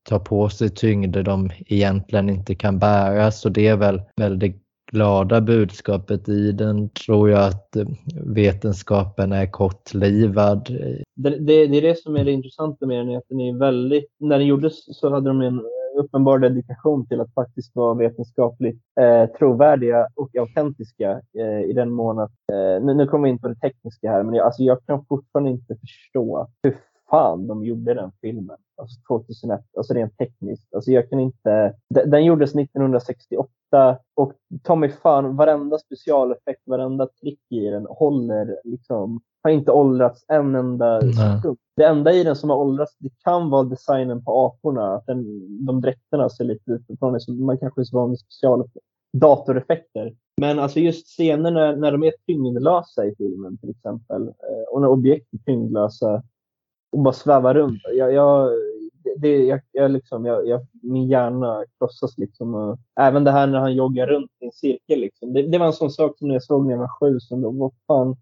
ta på sig tyngder de egentligen inte kan bära. Så det är väl väldigt glada budskapet i den tror jag att vetenskapen är kortlivad. Det, det, det är det som är det intressanta med den, att den är väldigt, när den gjordes så hade de en uppenbar dedikation till att faktiskt vara vetenskapligt eh, trovärdiga och autentiska eh, i den mån att, eh, nu, nu kommer vi in på det tekniska här, men jag, alltså jag kan fortfarande inte förstå hur fan de gjorde den filmen. Alltså 2001, alltså rent tekniskt. Alltså jag kan inte... Den, gjordes 1968 och ta mig fan, varenda specialeffekt, varenda trick i den håller liksom, har inte åldrats en enda sekund. Det enda i den som har åldrats, det kan vara designen på aporna. Att den, de dräkterna ser lite utifrån, man kanske är så van vid specialeffekter datoreffekter. Men alltså just scener när, när de är tyngdlösa i filmen till exempel eh, och när objekt är tyngdlösa och bara sväva runt. Jag, jag, det, jag, jag liksom, jag, jag, min hjärna krossas. Liksom. Även det här när han joggar runt i en cirkel. Liksom. Det, det, var en sån sak som jag såg när jag var sju. Som då, vad fan,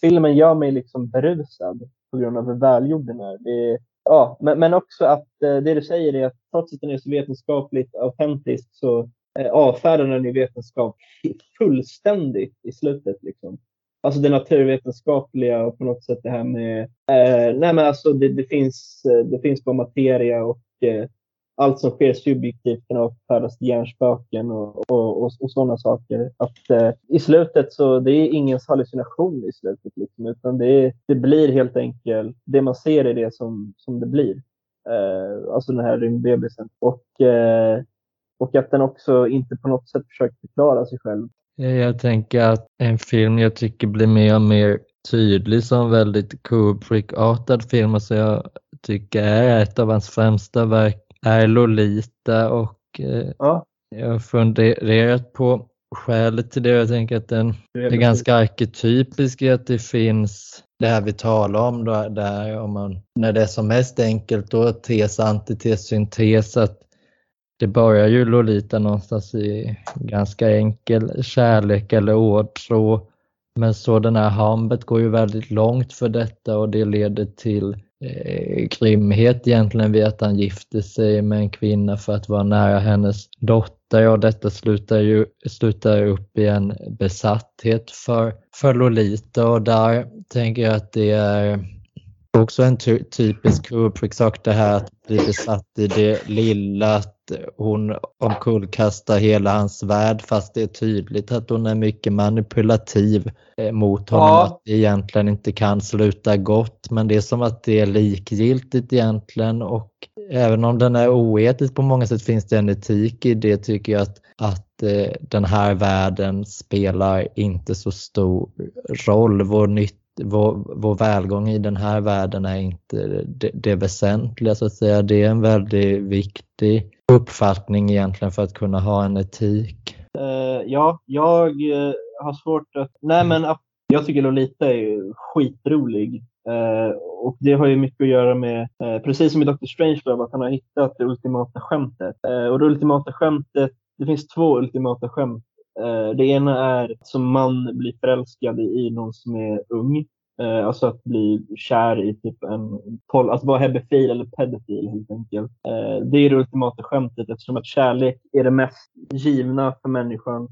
filmen gör mig liksom berusad på grund av hur välgjord den är. Det, ja, men, men också att eh, det du säger är att trots att den är så vetenskapligt autentisk så eh, avfärdar den ju vetenskap fullständigt i slutet. Liksom alltså det naturvetenskapliga och på något sätt det här med, eh, nej men alltså det, det, finns, eh, det finns bara materia och eh, allt som sker subjektivt kan avfärdas till hjärnspöken och, och, och, och sådana saker. Att eh, i slutet så det är ingens hallucination i slutet liksom, utan det, det blir helt enkelt, det man ser är det som, som det blir. Eh, alltså den här rymdbebisen. Och, eh, och att den också inte på något sätt försöker förklara sig själv jag tänker att en film jag tycker blir mer och mer tydlig som väldigt Kubrick-artad film, alltså jag tycker är ett av hans främsta verk, är Lolita och eh, ja. jag har funderat på skälet till det. Jag tänker att den är ganska arketypisk i att det finns det här vi talar om då, där om man, när det är som mest enkelt då tes, antites, syntes, att det börjar ju Lolita någonstans i ganska enkel kärlek eller åtrå. Men så den här Hambet går ju väldigt långt för detta och det leder till eh, grymhet egentligen vid att han gifter sig med en kvinna för att vara nära hennes dotter och detta slutar ju slutar upp i en besatthet för, för Lolita och där tänker jag att det är Också en ty typisk Kubrick-sak det här att bli besatt i det lilla, att hon omkullkastar hela hans värld fast det är tydligt att hon är mycket manipulativ eh, mot honom. Ja. Att det egentligen inte kan sluta gott men det är som att det är likgiltigt egentligen och även om den är oetisk på många sätt finns det en etik i det tycker jag att, att eh, den här världen spelar inte så stor roll. Vår nytta vår, vår välgång i den här världen är inte det, det väsentliga så att säga. Det är en väldigt viktig uppfattning egentligen för att kunna ha en etik. Uh, ja, jag uh, har svårt att... Nej men jag tycker Lolita är skitrolig. Uh, och det har ju mycket att göra med, precis som i Dr. Strangelove, att han har hittat det ultimata skämtet. och det ultimata skämtet, det finns två ultimata skämt Eh, det ena är som man blir förälskad i någon som är ung. Eh, alltså att bli kär i typ en, alltså vara hebefil eller pedofil helt enkelt. Eh, det är det ultimata skämtet eftersom att kärlek är det mest givna för människan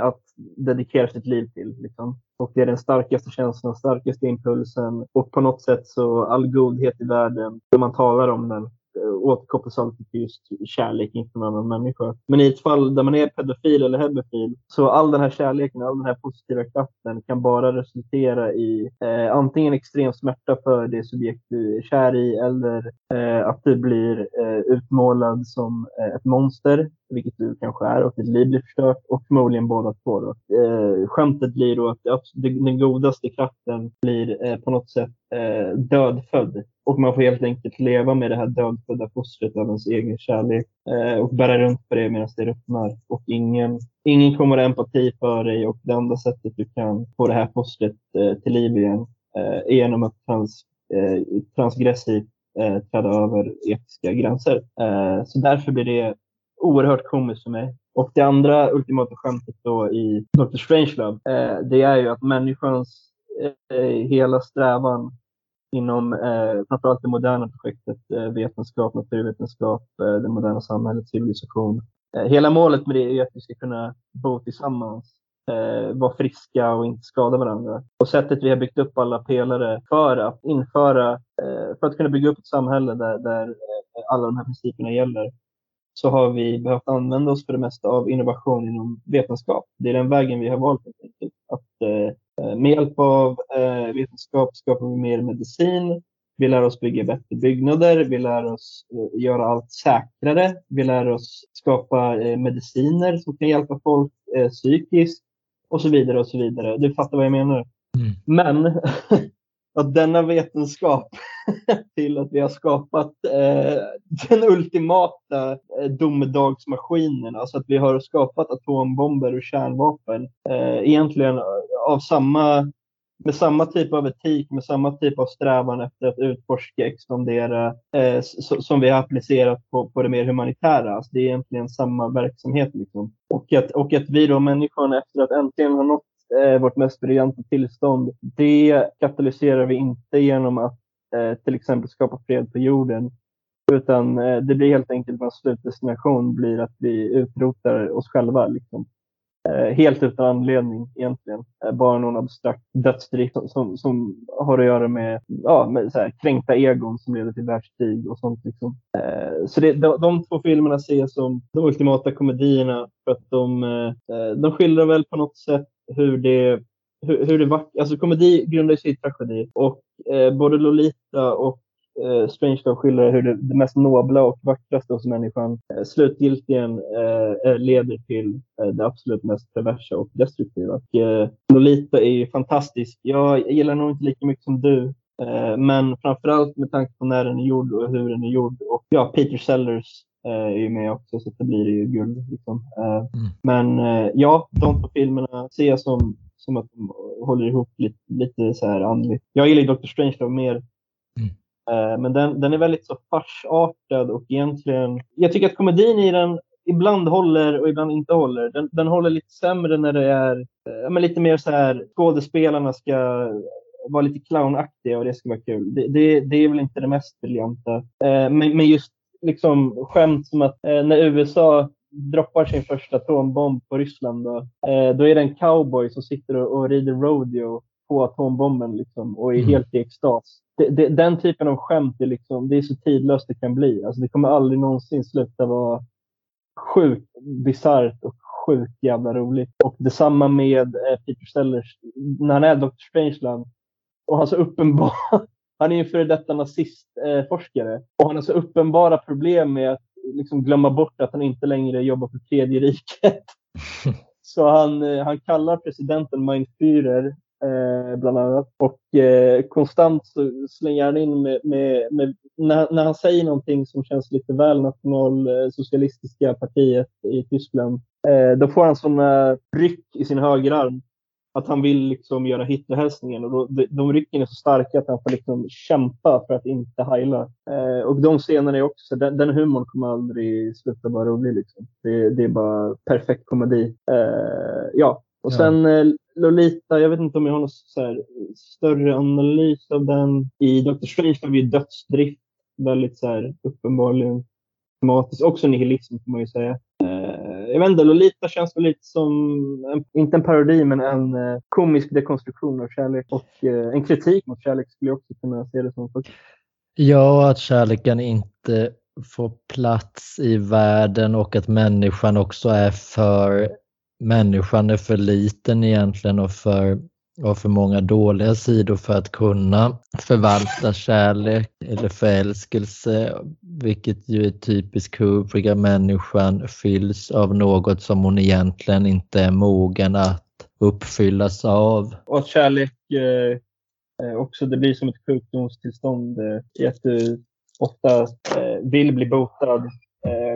att dedikera sitt liv till. Liksom. Och det är den starkaste känslan, starkaste impulsen och på något sätt så all godhet i världen, när man talar om den, Eh, återkopplas alltid till just kärlek inför en annan människa. Men i ett fall där man är pedofil eller hebefil, så all den här kärleken, all den här positiva kraften kan bara resultera i eh, antingen extrem smärta för det subjekt du är kär i eller eh, att du blir eh, utmålad som eh, ett monster, vilket du kanske är, och ditt liv blir förstört och förmodligen båda två. Då. Eh, skämtet blir då att den godaste kraften blir eh, på något sätt eh, dödfödd och man får helt enkelt leva med det här dödfödda fostret av ens egen kärlek eh, och bära runt på det medan det ruttnar. Och ingen, ingen kommer ha empati för dig och det enda sättet du kan få det här fostret eh, till liv igen eh, är genom att trans, eh, transgressivt eh, träda över etiska gränser. Eh, så därför blir det oerhört komiskt för mig. Och det andra ultimata skämtet då i Dr. Strangelove, eh, det är ju att människans eh, hela strävan inom eh, framförallt det moderna projektet eh, vetenskap, naturvetenskap, eh, det moderna samhället, civilisation. Eh, hela målet med det är att vi ska kunna bo tillsammans, eh, vara friska och inte skada varandra. Och sättet vi har byggt upp alla pelare för att införa, eh, för att kunna bygga upp ett samhälle där, där eh, alla de här principerna gäller, så har vi behövt använda oss för det mesta av innovation inom vetenskap. Det är den vägen vi har valt. Att eh, Eh, med hjälp av eh, vetenskap skapar vi mer medicin. Vi lär oss bygga bättre byggnader. Vi lär oss eh, göra allt säkrare. Vi lär oss skapa mediciner som kan hjälpa folk psykiskt och så vidare och så vidare. Du fattar vad jag menar. Mm. Men och denna vetenskap till att vi har skapat eh, den ultimata eh, domedagsmaskinen, alltså att vi har skapat atombomber och kärnvapen, eh, egentligen eh, av samma, med samma typ av etik, med samma typ av strävan efter att utforska, expandera, eh, som vi har applicerat på, på det mer humanitära. Alltså det är egentligen samma verksamhet. Liksom. Och, att, och att vi då, människan, efter att äntligen ha nått eh, vårt mest briljanta tillstånd, det katalyserar vi inte genom att eh, till exempel skapa fred på jorden, utan eh, det blir helt enkelt att slutdestination blir att vi utrotar oss själva. Liksom. Eh, helt utan anledning egentligen. Eh, bara någon abstrakt dödsdrift som, som, som, har att göra med, ja, med så här, kränkta egon som leder till världskrig och sånt. Liksom. Eh, så det, de, de två filmerna ses som de ultimata komedierna för att de, eh, eh, de skildrar väl på något sätt hur det hur, hur det var, alltså komedi grundar sig i tragedi och eh, både Lolita och eh, Strangelove skildrar hur det, det, mest nobla och vackraste hos människan eh, slutgiltigen eh, eh, leder till eh, det absolut mest perversa och destruktiva. Och, eh, Lolita är ju fantastisk. Jag gillar nog inte lika mycket som du, eh, men framförallt med tanke på när den är gjord och hur den är gjord. Och ja, Peter Sellers är ju med också, så det blir ju guld. Liksom. Mm. Men ja, de två filmerna ser jag som som att de håller ihop lite, lite så här andligt. Jag gillar Dr. Strangelove mer Eh, men den, den är väldigt så farsartad och egentligen... Jag tycker att komedin i den ibland håller och ibland inte håller. Den, den håller lite sämre när det är eh, men lite mer så här skådespelarna ska vara lite clownaktiga och det ska vara kul. Det, det, det är väl inte det mest briljanta. Eh, men, men just liksom skämt som att när USA droppar sin första atombomb på Ryssland då, då är det en cowboy som sitter och, och rider rodeo på atombomben liksom, och är mm. helt i extas det, det, den typen av skämt är, liksom, det är så tidlöst det kan bli. Alltså, det kommer aldrig någonsin sluta vara sjukt bisarrt och sjukt jävla roligt. Och detsamma med eh, Peter Sellers när han är Dr. Strangeland. Och han så uppenbar, han är ju före detta nazistforskare. Eh, och han har så uppenbara problem med att liksom glömma bort att han inte längre jobbar för tredje riket. Så han, eh, han kallar presidenten Mein Führer eh, bland annat. Och eh, konstant så slänger han in med, med, med när, när, han säger någonting som känns lite väl nationalsocialistiska partiet i Tyskland. Eh, då får han sådana ryck i sin högerarm att han vill liksom göra Hitlerhälsningen och då, de, de rycken är så starka att han får liksom kämpa för att inte heila. Eh, och de scenerna är också, den, den humorn kommer aldrig sluta vara rolig. Liksom. Det, det är bara perfekt komedi. Eh, ja, och sen eh, Lolita, jag vet inte om jag har någon så större analys av den. I Dr. Strange har vi dödsdrift, väldigt så här, uppenbarligen tematiskt. Också nihilism får man ju säga. Eh, jag vet inte, Lolita känns väl lite som, en, inte en parodi, men en eh, komisk dekonstruktion av kärlek. Och eh, en kritik mot kärlek skulle jag också kunna se det som. Ja, att kärleken inte får plats i världen och att människan också är för människan är för liten egentligen och för, har för många dåliga sidor för att kunna förvalta kärlek eller förälskelse, vilket ju är typiskt Kubrick, människan fylls av något som hon egentligen inte är mogen att uppfyllas av. Och att kärlek eh, eh också, det blir som ett sjukdomstillstånd. Eh, att du ofta eh, vill bli botad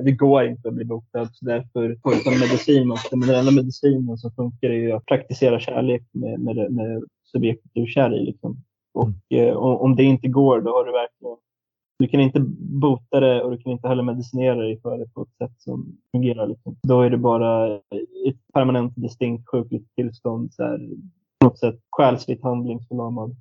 det går inte att bli botad, så därför jag medicin. Och den enda medicinen som funkar är ju att praktisera kärlek med, med, med subjektet du är kär i. Liksom. Och mm. eh, om det inte går, då har du verkligen du kan inte bota det och du kan inte heller medicinera dig för det på ett sätt som fungerar. Liksom. Då är det bara ett permanent distinkt sjukligt tillstånd. Så här, på något sätt själsligt handlingsförlamad.